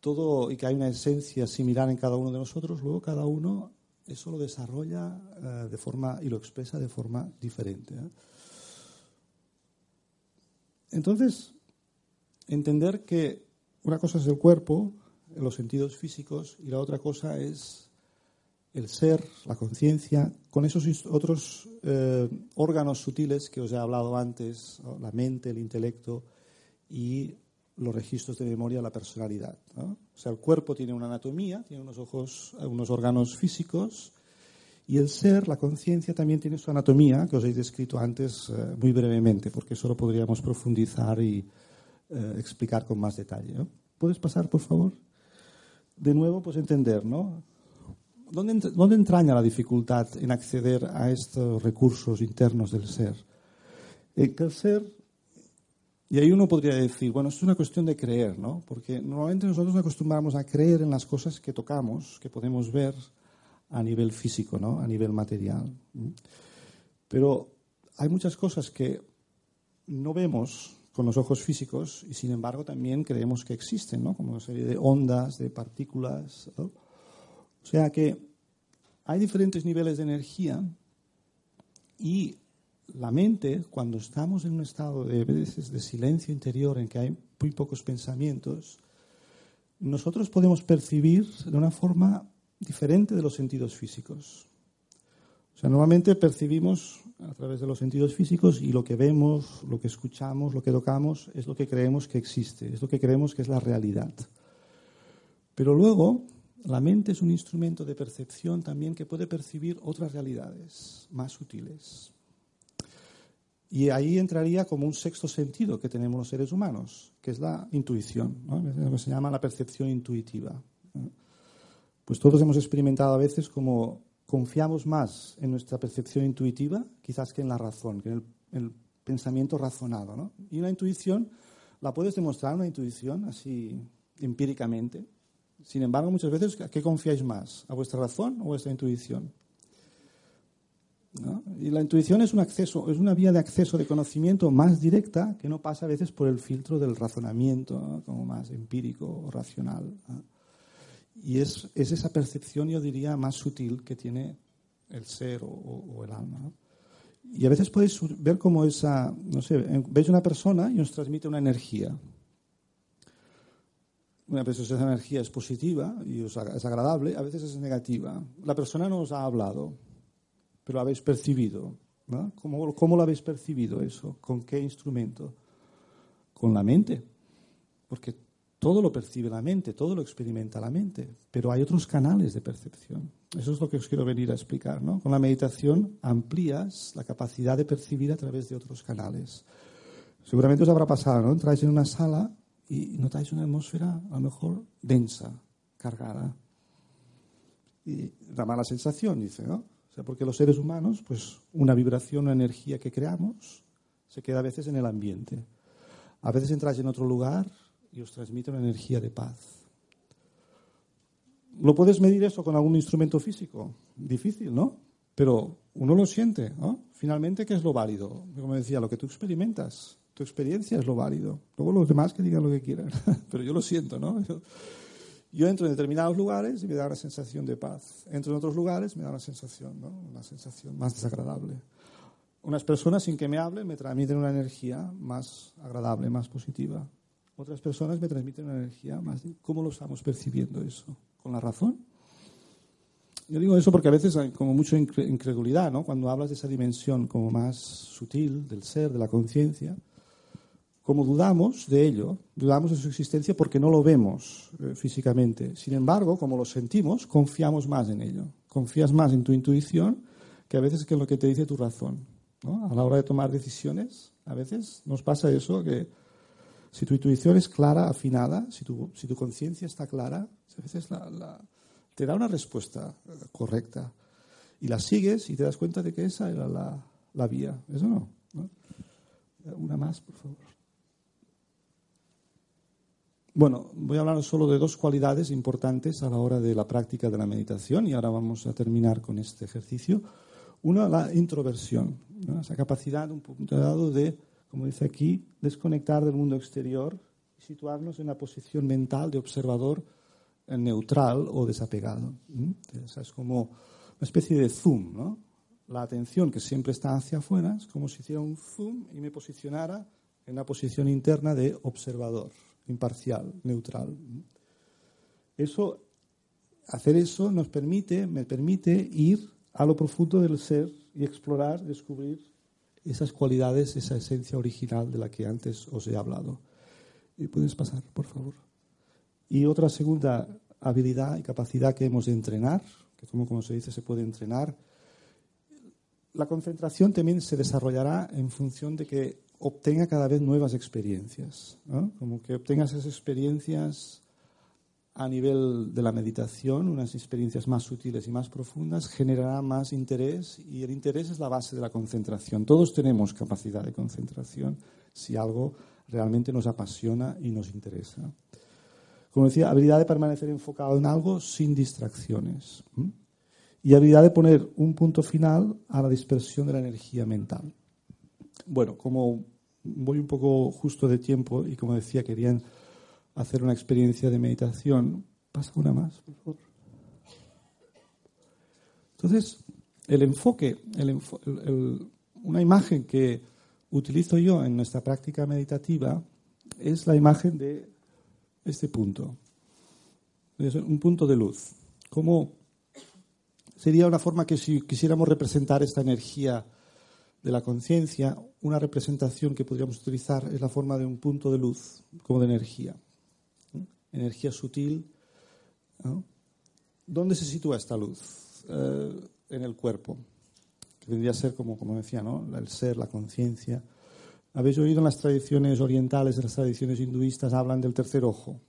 todo y que hay una esencia similar en cada uno de nosotros, luego cada uno eso lo desarrolla eh, de forma y lo expresa de forma diferente. Entonces, entender que una cosa es el cuerpo, los sentidos físicos, y la otra cosa es el ser, la conciencia, con esos otros eh, órganos sutiles que os he hablado antes, la mente, el intelecto y los registros de memoria, la personalidad. O sea, el cuerpo tiene una anatomía, tiene unos ojos, unos órganos físicos, y el ser, la conciencia, también tiene su anatomía, que os he descrito antes eh, muy brevemente, porque eso lo podríamos profundizar y eh, explicar con más detalle. ¿Puedes pasar, por favor? De nuevo, pues entender, ¿no? ¿Dónde, ¿Dónde, entraña la dificultad en acceder a estos recursos internos del ser? El que el ser, y ahí uno podría decir, bueno, esto es una cuestión de creer, ¿no? Porque normalmente nosotros nos acostumbramos a creer en las cosas que tocamos, que podemos ver, a nivel físico, ¿no? a nivel material. Pero hay muchas cosas que no vemos con los ojos físicos y sin embargo también creemos que existen, ¿no? como una serie de ondas, de partículas. O sea que hay diferentes niveles de energía y la mente, cuando estamos en un estado de, de silencio interior en que hay muy pocos pensamientos, nosotros podemos percibir de una forma diferente de los sentidos físicos. O sea, normalmente percibimos a través de los sentidos físicos y lo que vemos, lo que escuchamos, lo que tocamos, es lo que creemos que existe, es lo que creemos que es la realidad. Pero luego, la mente es un instrumento de percepción también que puede percibir otras realidades más sutiles. Y ahí entraría como un sexto sentido que tenemos los seres humanos, que es la intuición, lo que se llama la percepción intuitiva pues todos hemos experimentado a veces como confiamos más en nuestra percepción intuitiva, quizás que en la razón, que en el pensamiento razonado. ¿no? Y una intuición, la puedes demostrar, una intuición, así empíricamente. Sin embargo, muchas veces, ¿a qué confiáis más? ¿A vuestra razón o vuestra intuición? Y la intuición es un acceso, es una vía de acceso de conocimiento más directa que no pasa a veces por el filtro del razonamiento, como más empírico o racional. Y es, esa percepción, yo diría, más sutil que tiene el ser o, el alma. Y a veces podéis ver cómo esa, no sé, veis una persona y os transmite una energía. Una veces esa energía es positiva y es agradable, a veces es negativa. La persona no os ha hablado, pero lo habéis percibido. ¿Cómo, ¿Cómo lo habéis percibido eso? ¿Con qué instrumento? Con la mente. Porque todo lo percibe la mente, todo lo experimenta la mente, pero hay otros canales de percepción. Eso es lo que os quiero venir a explicar. ¿no? Con la meditación amplías la capacidad de percibir a través de otros canales. Seguramente os habrá pasado, ¿no? Entráis en una sala y notáis una atmósfera a lo mejor densa, cargada. Y da mala sensación, dice, ¿no? O sea, porque los seres humanos, pues una vibración, una energía que creamos, se queda a veces en el ambiente. A veces entráis en otro lugar y os transmite una energía de paz. ¿Lo puedes medir eso con algún instrumento físico? Difícil, ¿no? Pero uno lo siente, ¿no? Finalmente, ¿qué es lo válido? Como decía, lo que tú experimentas, tu experiencia es lo válido. Luego los demás que digan lo que quieran, (laughs) pero yo lo siento, ¿no? Yo entro en determinados lugares y me da una sensación de paz. Entro en otros lugares y me da una sensación, ¿no? Una sensación más desagradable. Unas personas sin que me hablen me transmiten una energía más agradable, más positiva. Otras personas me transmiten una energía más... ¿Cómo lo estamos percibiendo eso? ¿Con la razón? Yo digo eso porque a veces hay como mucha incredulidad, ¿no? Cuando hablas de esa dimensión como más sutil del ser, de la conciencia, como dudamos de ello, dudamos de su existencia porque no lo vemos eh, físicamente. Sin embargo, como lo sentimos, confiamos más en ello. Confías más en tu intuición que a veces que en lo que te dice tu razón. A la hora de tomar decisiones, a veces nos pasa eso, que si tu intuición es clara, afinada, si tu, si tu conciencia está clara, a veces te da una respuesta eh, correcta. Y la sigues y te das cuenta de que esa era la, vía. ¿Eso no? Una más, por favor. Bueno, voy a hablar solo de dos cualidades importantes a la hora de la práctica de la meditación y ahora vamos a terminar con este ejercicio. Una, la introversión, esa capacidad un punto dado de, como dice aquí, desconectar del mundo exterior y situarnos en la posición mental de observador neutral o desapegado. Esa es como una especie de zoom, ¿no? La atención que siempre está hacia afuera es como si hiciera un zoom y me posicionara en la posición interna de observador imparcial, neutral. Eso, hacer eso nos permite, me permite ir a lo profundo del ser y explorar, descubrir esas cualidades, esa esencia original de la que antes os he hablado. ¿Y puedes pasar, por favor? Y otra segunda habilidad y capacidad que hemos de entrenar, que como, como se dice se puede entrenar, la concentración también se desarrollará en función de que obtenga cada vez nuevas experiencias, como que obtenga esas experiencias a nivel de la meditación, unas experiencias más sutiles y más profundas, generará más interés y el interés es la base de la concentración. Todos tenemos capacidad de concentración si algo realmente nos apasiona y nos interesa. Como decía, habilidad de permanecer enfocado en algo sin distracciones y habilidad de poner un punto final a la dispersión de la energía mental. Bueno, como voy un poco justo de tiempo y como decía, querían hacer una experiencia de meditación, pasa una más, por favor. Entonces, el enfoque, una imagen que utilizo yo en nuestra práctica meditativa es la imagen de este punto. Un punto de luz. ¿Cómo sería una forma que si quisiéramos representar esta energía de la conciencia, una representación que podríamos utilizar es la forma de un punto de luz, como de energía. Energía sutil. ¿Dónde se sitúa esta luz? Eh, en el cuerpo, que vendría a ser como, como decía, ¿no? el ser, la conciencia. Habéis oído en las tradiciones orientales, en las tradiciones hinduistas, hablan del tercer ojo.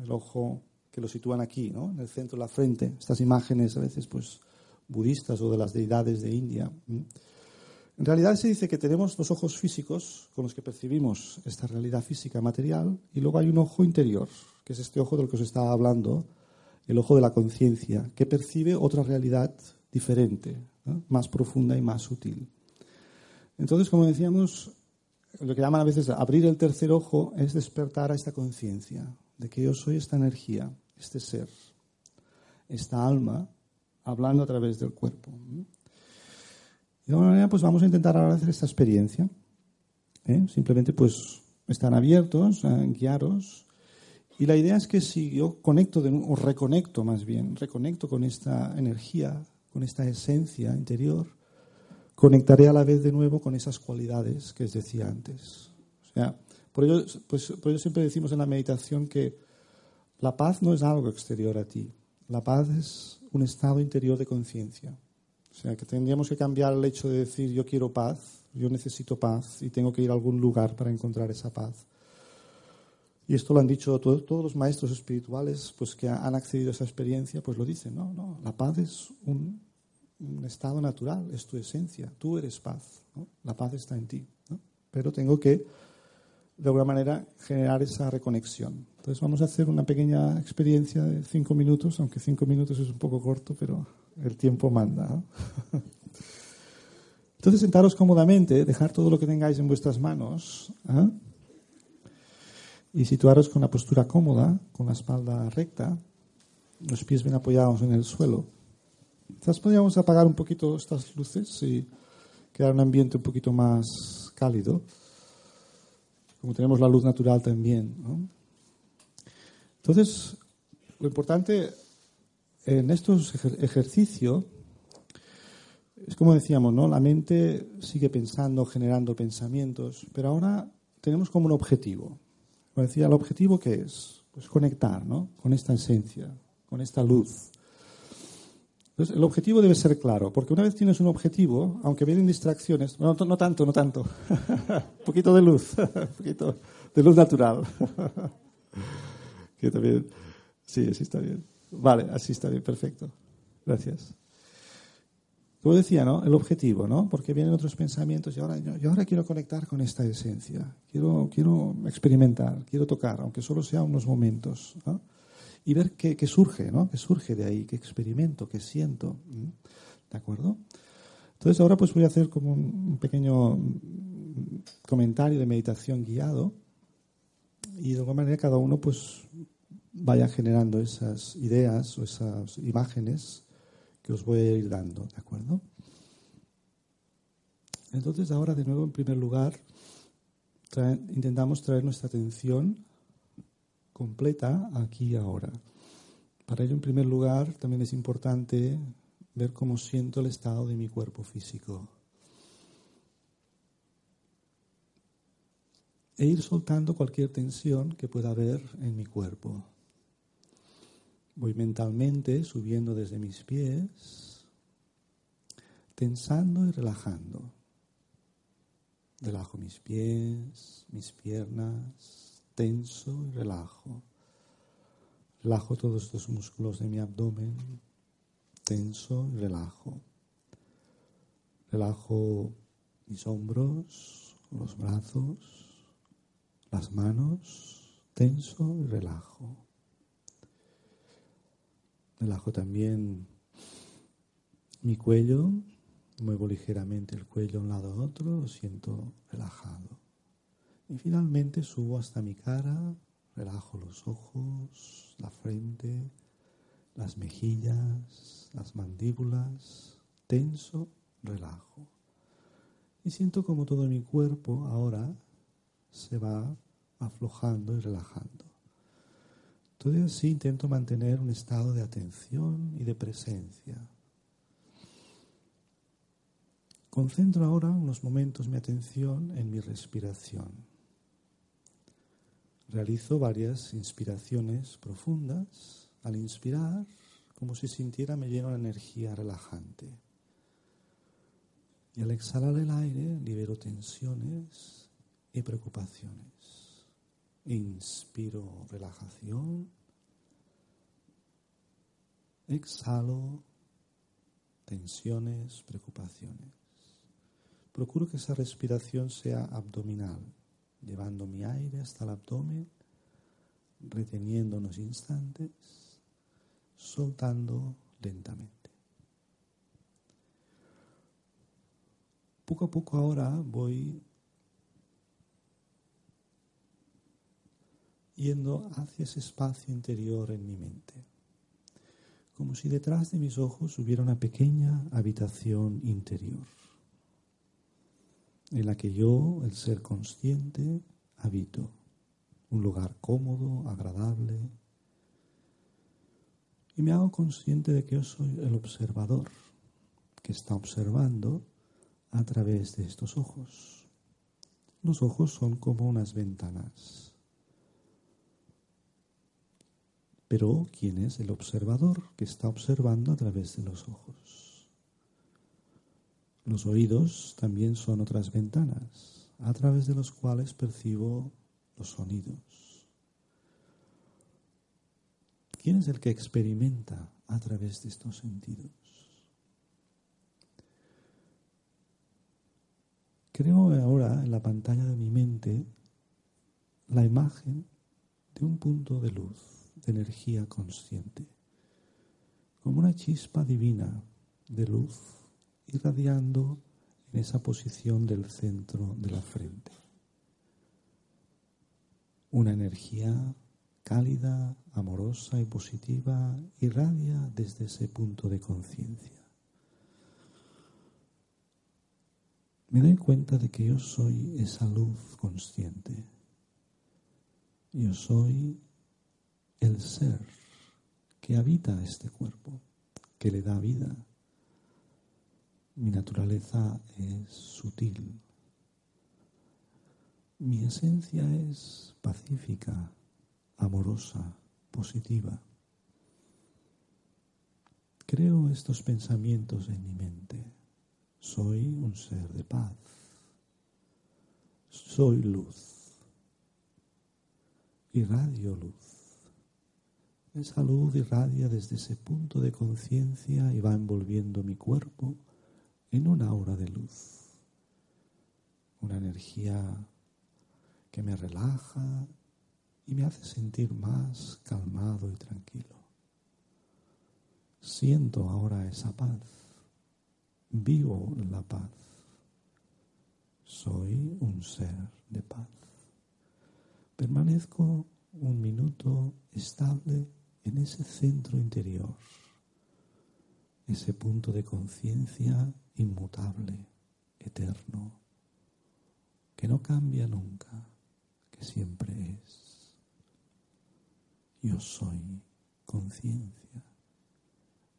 El ojo que lo sitúan aquí, ¿no? en el centro de la frente. Estas imágenes a veces pues budistas o de las deidades de India. En realidad se dice que tenemos los ojos físicos con los que percibimos esta realidad física material y luego hay un ojo interior, que es este ojo del que os estaba hablando, el ojo de la conciencia, que percibe otra realidad diferente, más profunda y más sutil. Entonces, como decíamos, lo que llaman a veces abrir el tercer ojo es despertar a esta conciencia de que yo soy esta energía, este ser, esta alma, hablando a través del cuerpo. De alguna manera, pues vamos a intentar ahora hacer esta experiencia. ¿eh? Simplemente, pues, están abiertos, a guiaros. Y la idea es que si yo conecto, o reconecto más bien, reconecto con esta energía, con esta esencia interior, conectaré a la vez de nuevo con esas cualidades que os decía antes. O sea, por ello, pues, por ello siempre decimos en la meditación que la paz no es algo exterior a ti, la paz es un estado interior de conciencia. O sea, que tendríamos que cambiar el hecho de decir yo quiero paz, yo necesito paz y tengo que ir a algún lugar para encontrar esa paz. Y esto lo han dicho todos, todos los maestros espirituales pues, que han accedido a esa experiencia, pues lo dicen, no, no, la paz es un, un estado natural, es tu esencia, tú eres paz, la paz está en ti. Pero tengo que, de alguna manera, generar esa reconexión. Entonces vamos a hacer una pequeña experiencia de cinco minutos, aunque cinco minutos es un poco corto, pero el tiempo manda. (laughs) Entonces sentaros cómodamente, dejar todo lo que tengáis en vuestras manos ¿ah? y situaros con una postura cómoda, con la espalda recta, los pies bien apoyados en el suelo. Quizás podríamos apagar un poquito estas luces y crear un ambiente un poquito más cálido, como tenemos la luz natural también. Entonces, lo importante en estos ejercicios es como decíamos, ¿no? La mente sigue pensando, generando pensamientos, pero ahora tenemos como un objetivo. Como decía, ¿el objetivo qué es? Pues conectar, ¿no? Con esta esencia, con esta luz. Entonces, el objetivo debe ser claro, porque una vez tienes un objetivo, aunque vienen distracciones, no, no tanto, no tanto, (laughs) un poquito de luz, (laughs) un poquito de luz natural. (laughs) que también, sí, así está bien. Vale, así está bien, perfecto. Gracias. Como decía, ¿no? El objetivo, ¿no? Porque vienen otros pensamientos y ahora, yo ahora quiero conectar con esta esencia. Quiero, quiero experimentar, quiero tocar, aunque solo sea unos momentos, y ver qué, surge, ¿no? ¿Qué surge de ahí? ¿Qué experimento? ¿Qué siento? ¿De acuerdo? Entonces ahora pues voy a hacer como un pequeño comentario de meditación guiado y de alguna manera cada uno pues vaya generando esas ideas o esas imágenes que os voy a ir dando, ¿de acuerdo? Entonces ahora de nuevo en primer lugar intentamos traer nuestra atención completa aquí y ahora. Para ello, en primer lugar, también es importante ver cómo siento el estado de mi cuerpo físico. E ir soltando cualquier tensión que pueda haber en mi cuerpo. Voy mentalmente subiendo desde mis pies, tensando y relajando. Relajo mis pies, mis piernas, tenso y relajo. Relajo todos los músculos de mi abdomen, tenso y relajo. Relajo mis hombros, los brazos, las manos, tenso y relajo. Relajo también mi cuello, muevo ligeramente el cuello de un lado a otro, lo siento relajado. Y finalmente subo hasta mi cara, relajo los ojos, la frente, las mejillas, las mandíbulas, tenso, relajo. Y siento como todo mi cuerpo ahora se va aflojando y relajando. Todo así intento mantener un estado de atención y de presencia. Concentro ahora unos momentos mi atención en mi respiración. Realizo varias inspiraciones profundas. Al inspirar, como si sintiera, me lleno de energía relajante. Y al exhalar el aire, libero tensiones y preocupaciones. Inspiro relajación. Exhalo tensiones, preocupaciones. procuro que esa respiración sea abdominal, llevando mi aire hasta el abdomen, reteniendo unos instantes, soltando lentamente. Poco a poco ahora voy yendo hacia ese espacio interior en mi mente, como si detrás de mis ojos hubiera una pequeña habitación interior, en la que yo, el ser consciente, habito, un lugar cómodo, agradable, y me hago consciente de que yo soy el observador que está observando a través de estos ojos. Los ojos son como unas ventanas Pero ¿quién es el observador que está observando a través de los ojos? Los oídos también son otras ventanas a través de los cuales percibo los sonidos. ¿Quién es el que experimenta a través de estos sentidos? Creo ahora en la pantalla de mi mente la imagen de un punto de luz de energía consciente, como una chispa divina de luz irradiando en esa posición del centro de la frente. Una energía cálida, amorosa y positiva irradia desde ese punto de conciencia. Me doy cuenta de que yo soy esa luz consciente. Yo soy el ser que habita este cuerpo, que le da vida. Mi naturaleza es sutil. Mi esencia es pacífica, amorosa, positiva. Creo estos pensamientos en mi mente. Soy un ser de paz. Soy luz. Irradio luz. Esa luz irradia desde ese punto de conciencia y va envolviendo mi cuerpo en una aura de luz. Una energía que me relaja y me hace sentir más calmado y tranquilo. Siento ahora esa paz. Vivo la paz. Soy un ser de paz. Permanezco un minuto estable en ese centro interior, ese punto de conciencia inmutable, eterno, que no cambia nunca, que siempre es. Yo soy conciencia,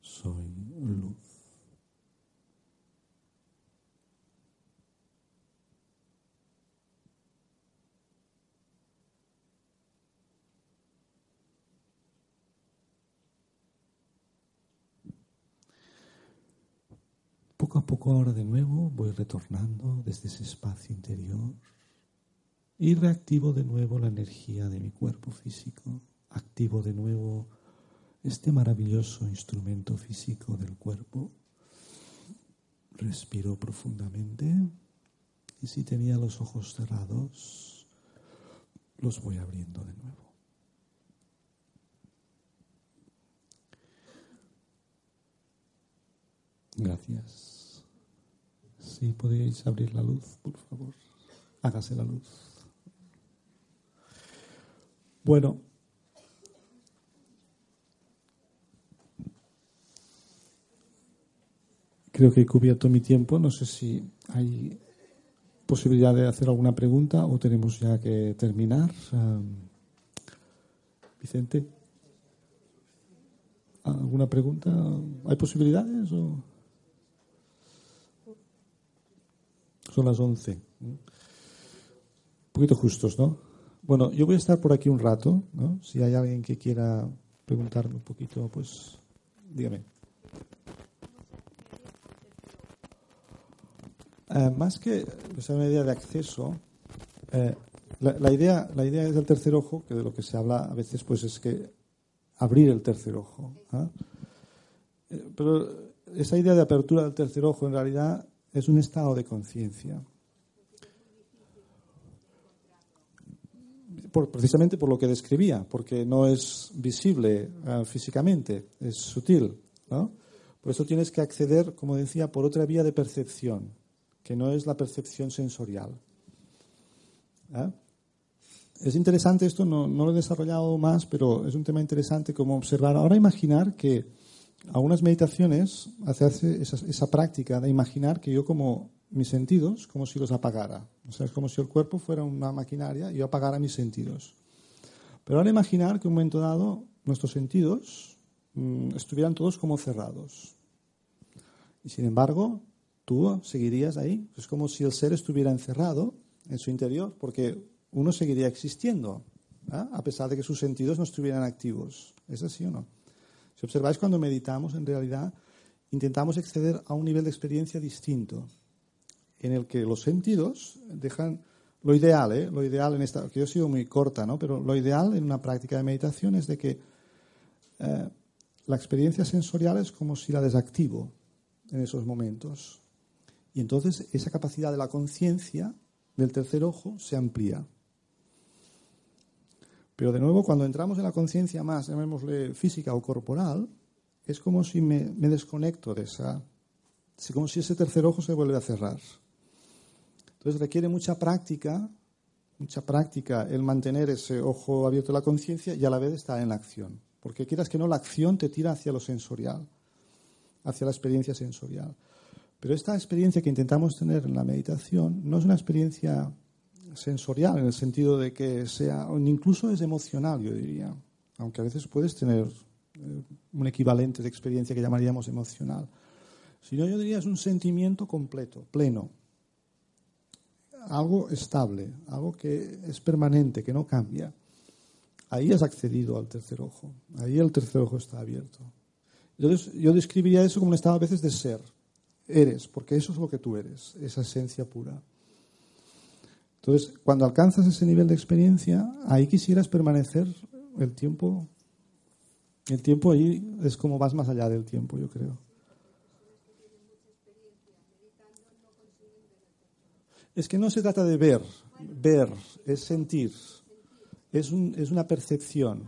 soy luz. A poco ahora de nuevo voy retornando desde ese espacio interior y reactivo de nuevo la energía de mi cuerpo físico, activo de nuevo este maravilloso instrumento físico del cuerpo. Respiro profundamente y si tenía los ojos cerrados, los voy abriendo de nuevo. Gracias. Si podéis abrir la luz, por favor. Hágase la luz. Bueno. Creo que he cubierto mi tiempo. No sé si hay posibilidad de hacer alguna pregunta o tenemos ya que terminar. Vicente. ¿Alguna pregunta? ¿Hay posibilidades? O? Son las 11. Un poquito justos, ¿no? Bueno, yo voy a estar por aquí un rato, ¿no? Si hay alguien que quiera preguntarme un poquito, pues dígame. Eh, más que una idea de acceso, eh, la, idea, la idea del tercer ojo, que de lo que se habla a veces, pues es que abrir el tercer ojo. ¿ah? Eh, pero esa idea de apertura del tercer ojo, en realidad, es un estado de conciencia. precisamente por lo que describía, porque no es visible eh, físicamente, es sutil. Por eso tienes que acceder, como decía, por otra vía de percepción, que no es la percepción sensorial. ¿Eh? Es interesante esto, no, lo he desarrollado más, pero es un tema interesante como observar. Ahora imaginar que algunas meditaciones hace, esa, esa práctica de imaginar que yo como mis sentidos como si los apagara. O sea, es como si el cuerpo fuera una maquinaria y yo apagara mis sentidos. Pero ahora imaginar que en un momento dado nuestros sentidos mm, estuvieran todos como cerrados. Y sin embargo, tú seguirías ahí. Es como si el ser estuviera encerrado en su interior, porque uno seguiría existiendo, ¿ah? a pesar de que sus sentidos no estuvieran activos. ¿Es así o no? Si observáis cuando meditamos, en realidad intentamos acceder a un nivel de experiencia distinto en el que los sentidos dejan lo ideal, ¿eh? lo ideal en esta, que yo he sido muy corta, ¿no? pero lo ideal en una práctica de meditación es de que eh, la experiencia sensorial es como si la desactivo en esos momentos. Y entonces esa capacidad de la conciencia del tercer ojo se amplía. Pero de nuevo, cuando entramos en la conciencia más, llamémosle física o corporal, es como si me, me desconecto de esa. Es como si ese tercer ojo se vuelve a cerrar. Entonces requiere mucha práctica, mucha práctica el mantener ese ojo abierto a la conciencia y a la vez estar en la acción. Porque quieras que no, la acción te tira hacia lo sensorial, hacia la experiencia sensorial. Pero esta experiencia que intentamos tener en la meditación no es una experiencia sensorial en el sentido de que sea, incluso es emocional, yo diría, aunque a veces puedes tener eh, un equivalente de experiencia que llamaríamos emocional. Sino yo diría es un sentimiento completo, pleno, algo estable, algo que es permanente, que no cambia. Ahí has accedido al tercer ojo, ahí el tercer ojo está abierto. Entonces, yo describiría eso como un estado a veces de ser. Eres, porque eso es lo que tú eres, esa esencia pura. Entonces, cuando alcanzas ese nivel de experiencia, ahí quisieras permanecer el tiempo. El tiempo ahí es como vas más allá del tiempo, yo creo. Es que no se trata de ver, ver, es sentir, es, es una percepción.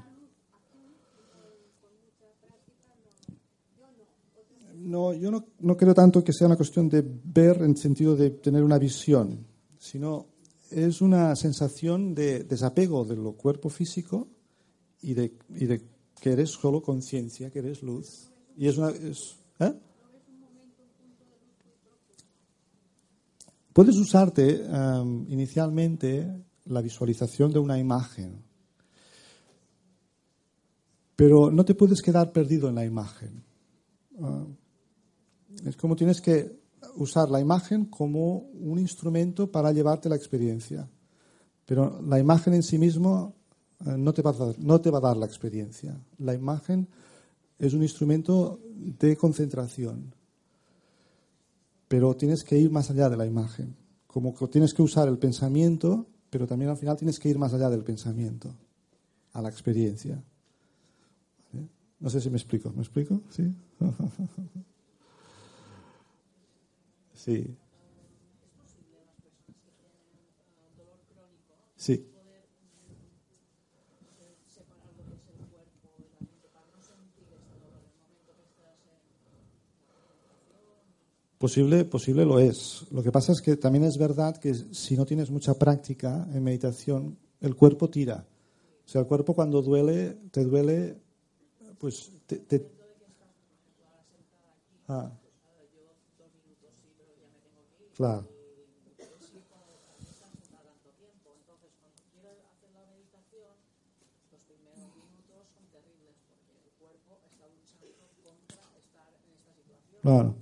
No, yo no, no, creo tanto que sea una cuestión de ver en sentido de tener una visión, sino es una sensación de desapego de lo cuerpo físico y de, y de que eres solo conciencia, que eres luz. Y es. ¿eh? Puedes usarte inicialmente la visualización de una imagen, pero no te puedes quedar perdido en la imagen. Ah, es como tienes que usar la imagen como un instrumento para llevarte la experiencia, pero la imagen en sí mismo eh, no, te va a dar la experiencia. La imagen es un instrumento de concentración pero tienes que ir más allá de la imagen. Como que tienes que usar el pensamiento, pero también al final tienes que ir más allá del pensamiento, a la experiencia. No sé si me explico. ¿Me explico? Sí. (laughs) sí. Sí. Posible, posible lo es. Lo que pasa es que también es verdad que si no tienes mucha práctica en meditación, el cuerpo tira. O sea, el cuerpo cuando duele, te duele, pues te... Ah. Claro. Claro.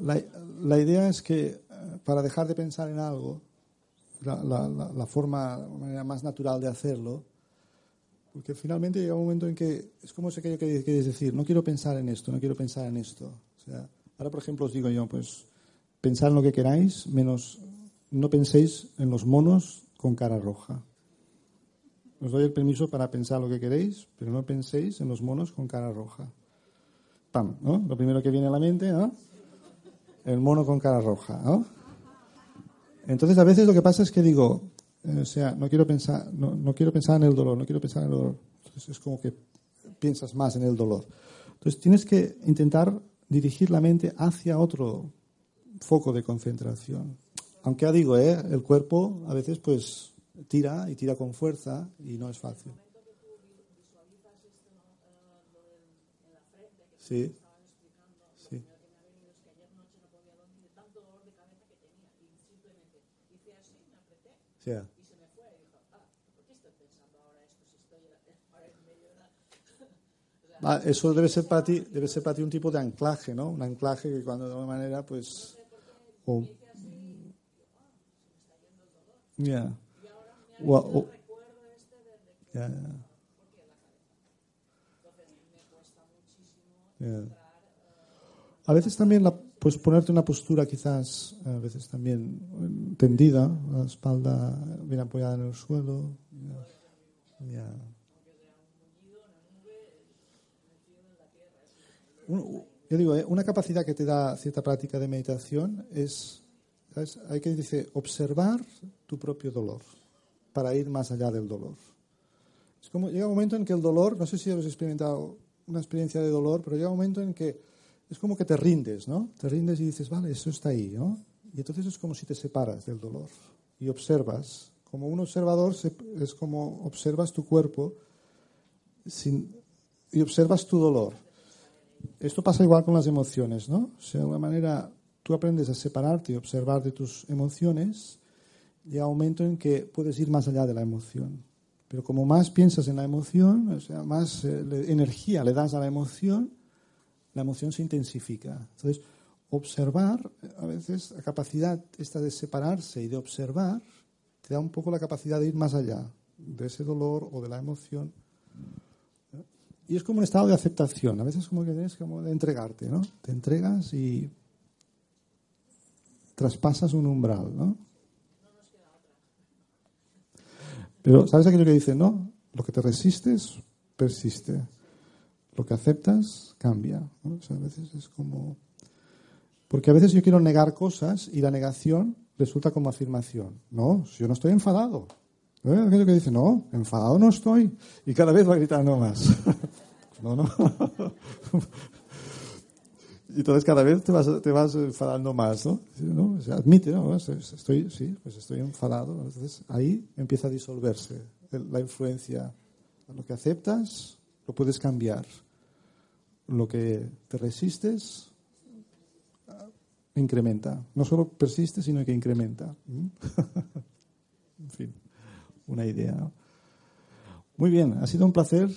la, idea es que eh, para dejar de pensar en algo, la, forma, manera más natural de hacerlo, porque finalmente llega un momento en que es como aquello que quieres decir, no quiero pensar en esto, no quiero pensar en esto. O sea, ahora, por ejemplo, os digo yo, pues pensar en lo que queráis, menos no penséis en los monos con cara roja. os doy el permiso para pensar lo que queréis, pero no penséis en los monos con cara roja. Pam, ¿no? Lo primero que viene a la mente, ¿no? El mono con cara roja, ¿no? Entonces, a veces lo que pasa es que digo, eh, o sea, no quiero pensar, no, no quiero pensar en el dolor, no quiero pensar en el dolor. Entonces, es como que piensas más en el dolor. Entonces, tienes que intentar dirigir la mente hacia otro foco de concentración. Aunque ya digo, ¿eh? el cuerpo a veces pues tira y tira con fuerza y no es fácil. Sí. Sí. Ah, eso debe ser para ti, debe ser para ti un tipo de anclaje, ¿no? Un anclaje que cuando de alguna manera, pues, o, ya, o, o- ya, ya. Ya. A veces también, la, pues ponerte una postura quizás, a veces también tendida, la espalda bien apoyada en el suelo. Yo digo, eh, una capacidad que te da cierta práctica de meditación es, ¿sabes? hay que dice, observar tu propio dolor para ir más allá del dolor. Es como llega un momento en que el dolor, no sé si habéis experimentado una experiencia de dolor, pero llega un momento en que es como que te rindes, ¿no? Te rindes y dices, vale, eso está ahí, ¿no? Y entonces es como si te separas del dolor y observas. Como un observador se- es como observas tu cuerpo sin- y observas tu dolor. Esto pasa igual con las emociones, ¿no? O sea, de alguna manera tú aprendes a separarte y observar de tus emociones, llega un momento en que puedes ir más allá de la emoción. Pero como más piensas en la emoción, o sea, más eh, le- energía le das a la emoción, la emoción se intensifica. Entonces, observar, a veces la capacidad esta de separarse y de observar, te da un poco la capacidad de ir más allá de ese dolor o de la emoción. Y es como un estado de aceptación. A veces como que tienes como de entregarte, ¿no? Te entregas y traspasas un umbral, ¿no? Pero ¿sabes aquello que dice? No, lo que te resistes persiste. Lo que aceptas cambia. ¿no? A veces es como... Porque a veces yo quiero negar cosas y la negación resulta como afirmación. No, yo no estoy enfadado. ¿Eh? Aquello que dice, no, enfadado no estoy. Y cada vez va gritando más. (laughs) no, no. (laughs) Y entonces cada vez te vas, te vas enfadando más, ¿no? ¿no? Admite, ¿no? Estoy, sí, pues estoy enfadado. Entonces ahí empieza a disolverse la influencia. Lo que aceptas lo puedes cambiar. Lo que te resistes ah, incrementa. No solo persiste, sino que incrementa. ¿Mm? (laughs) en fin, una idea. Muy bien, ha sido un placer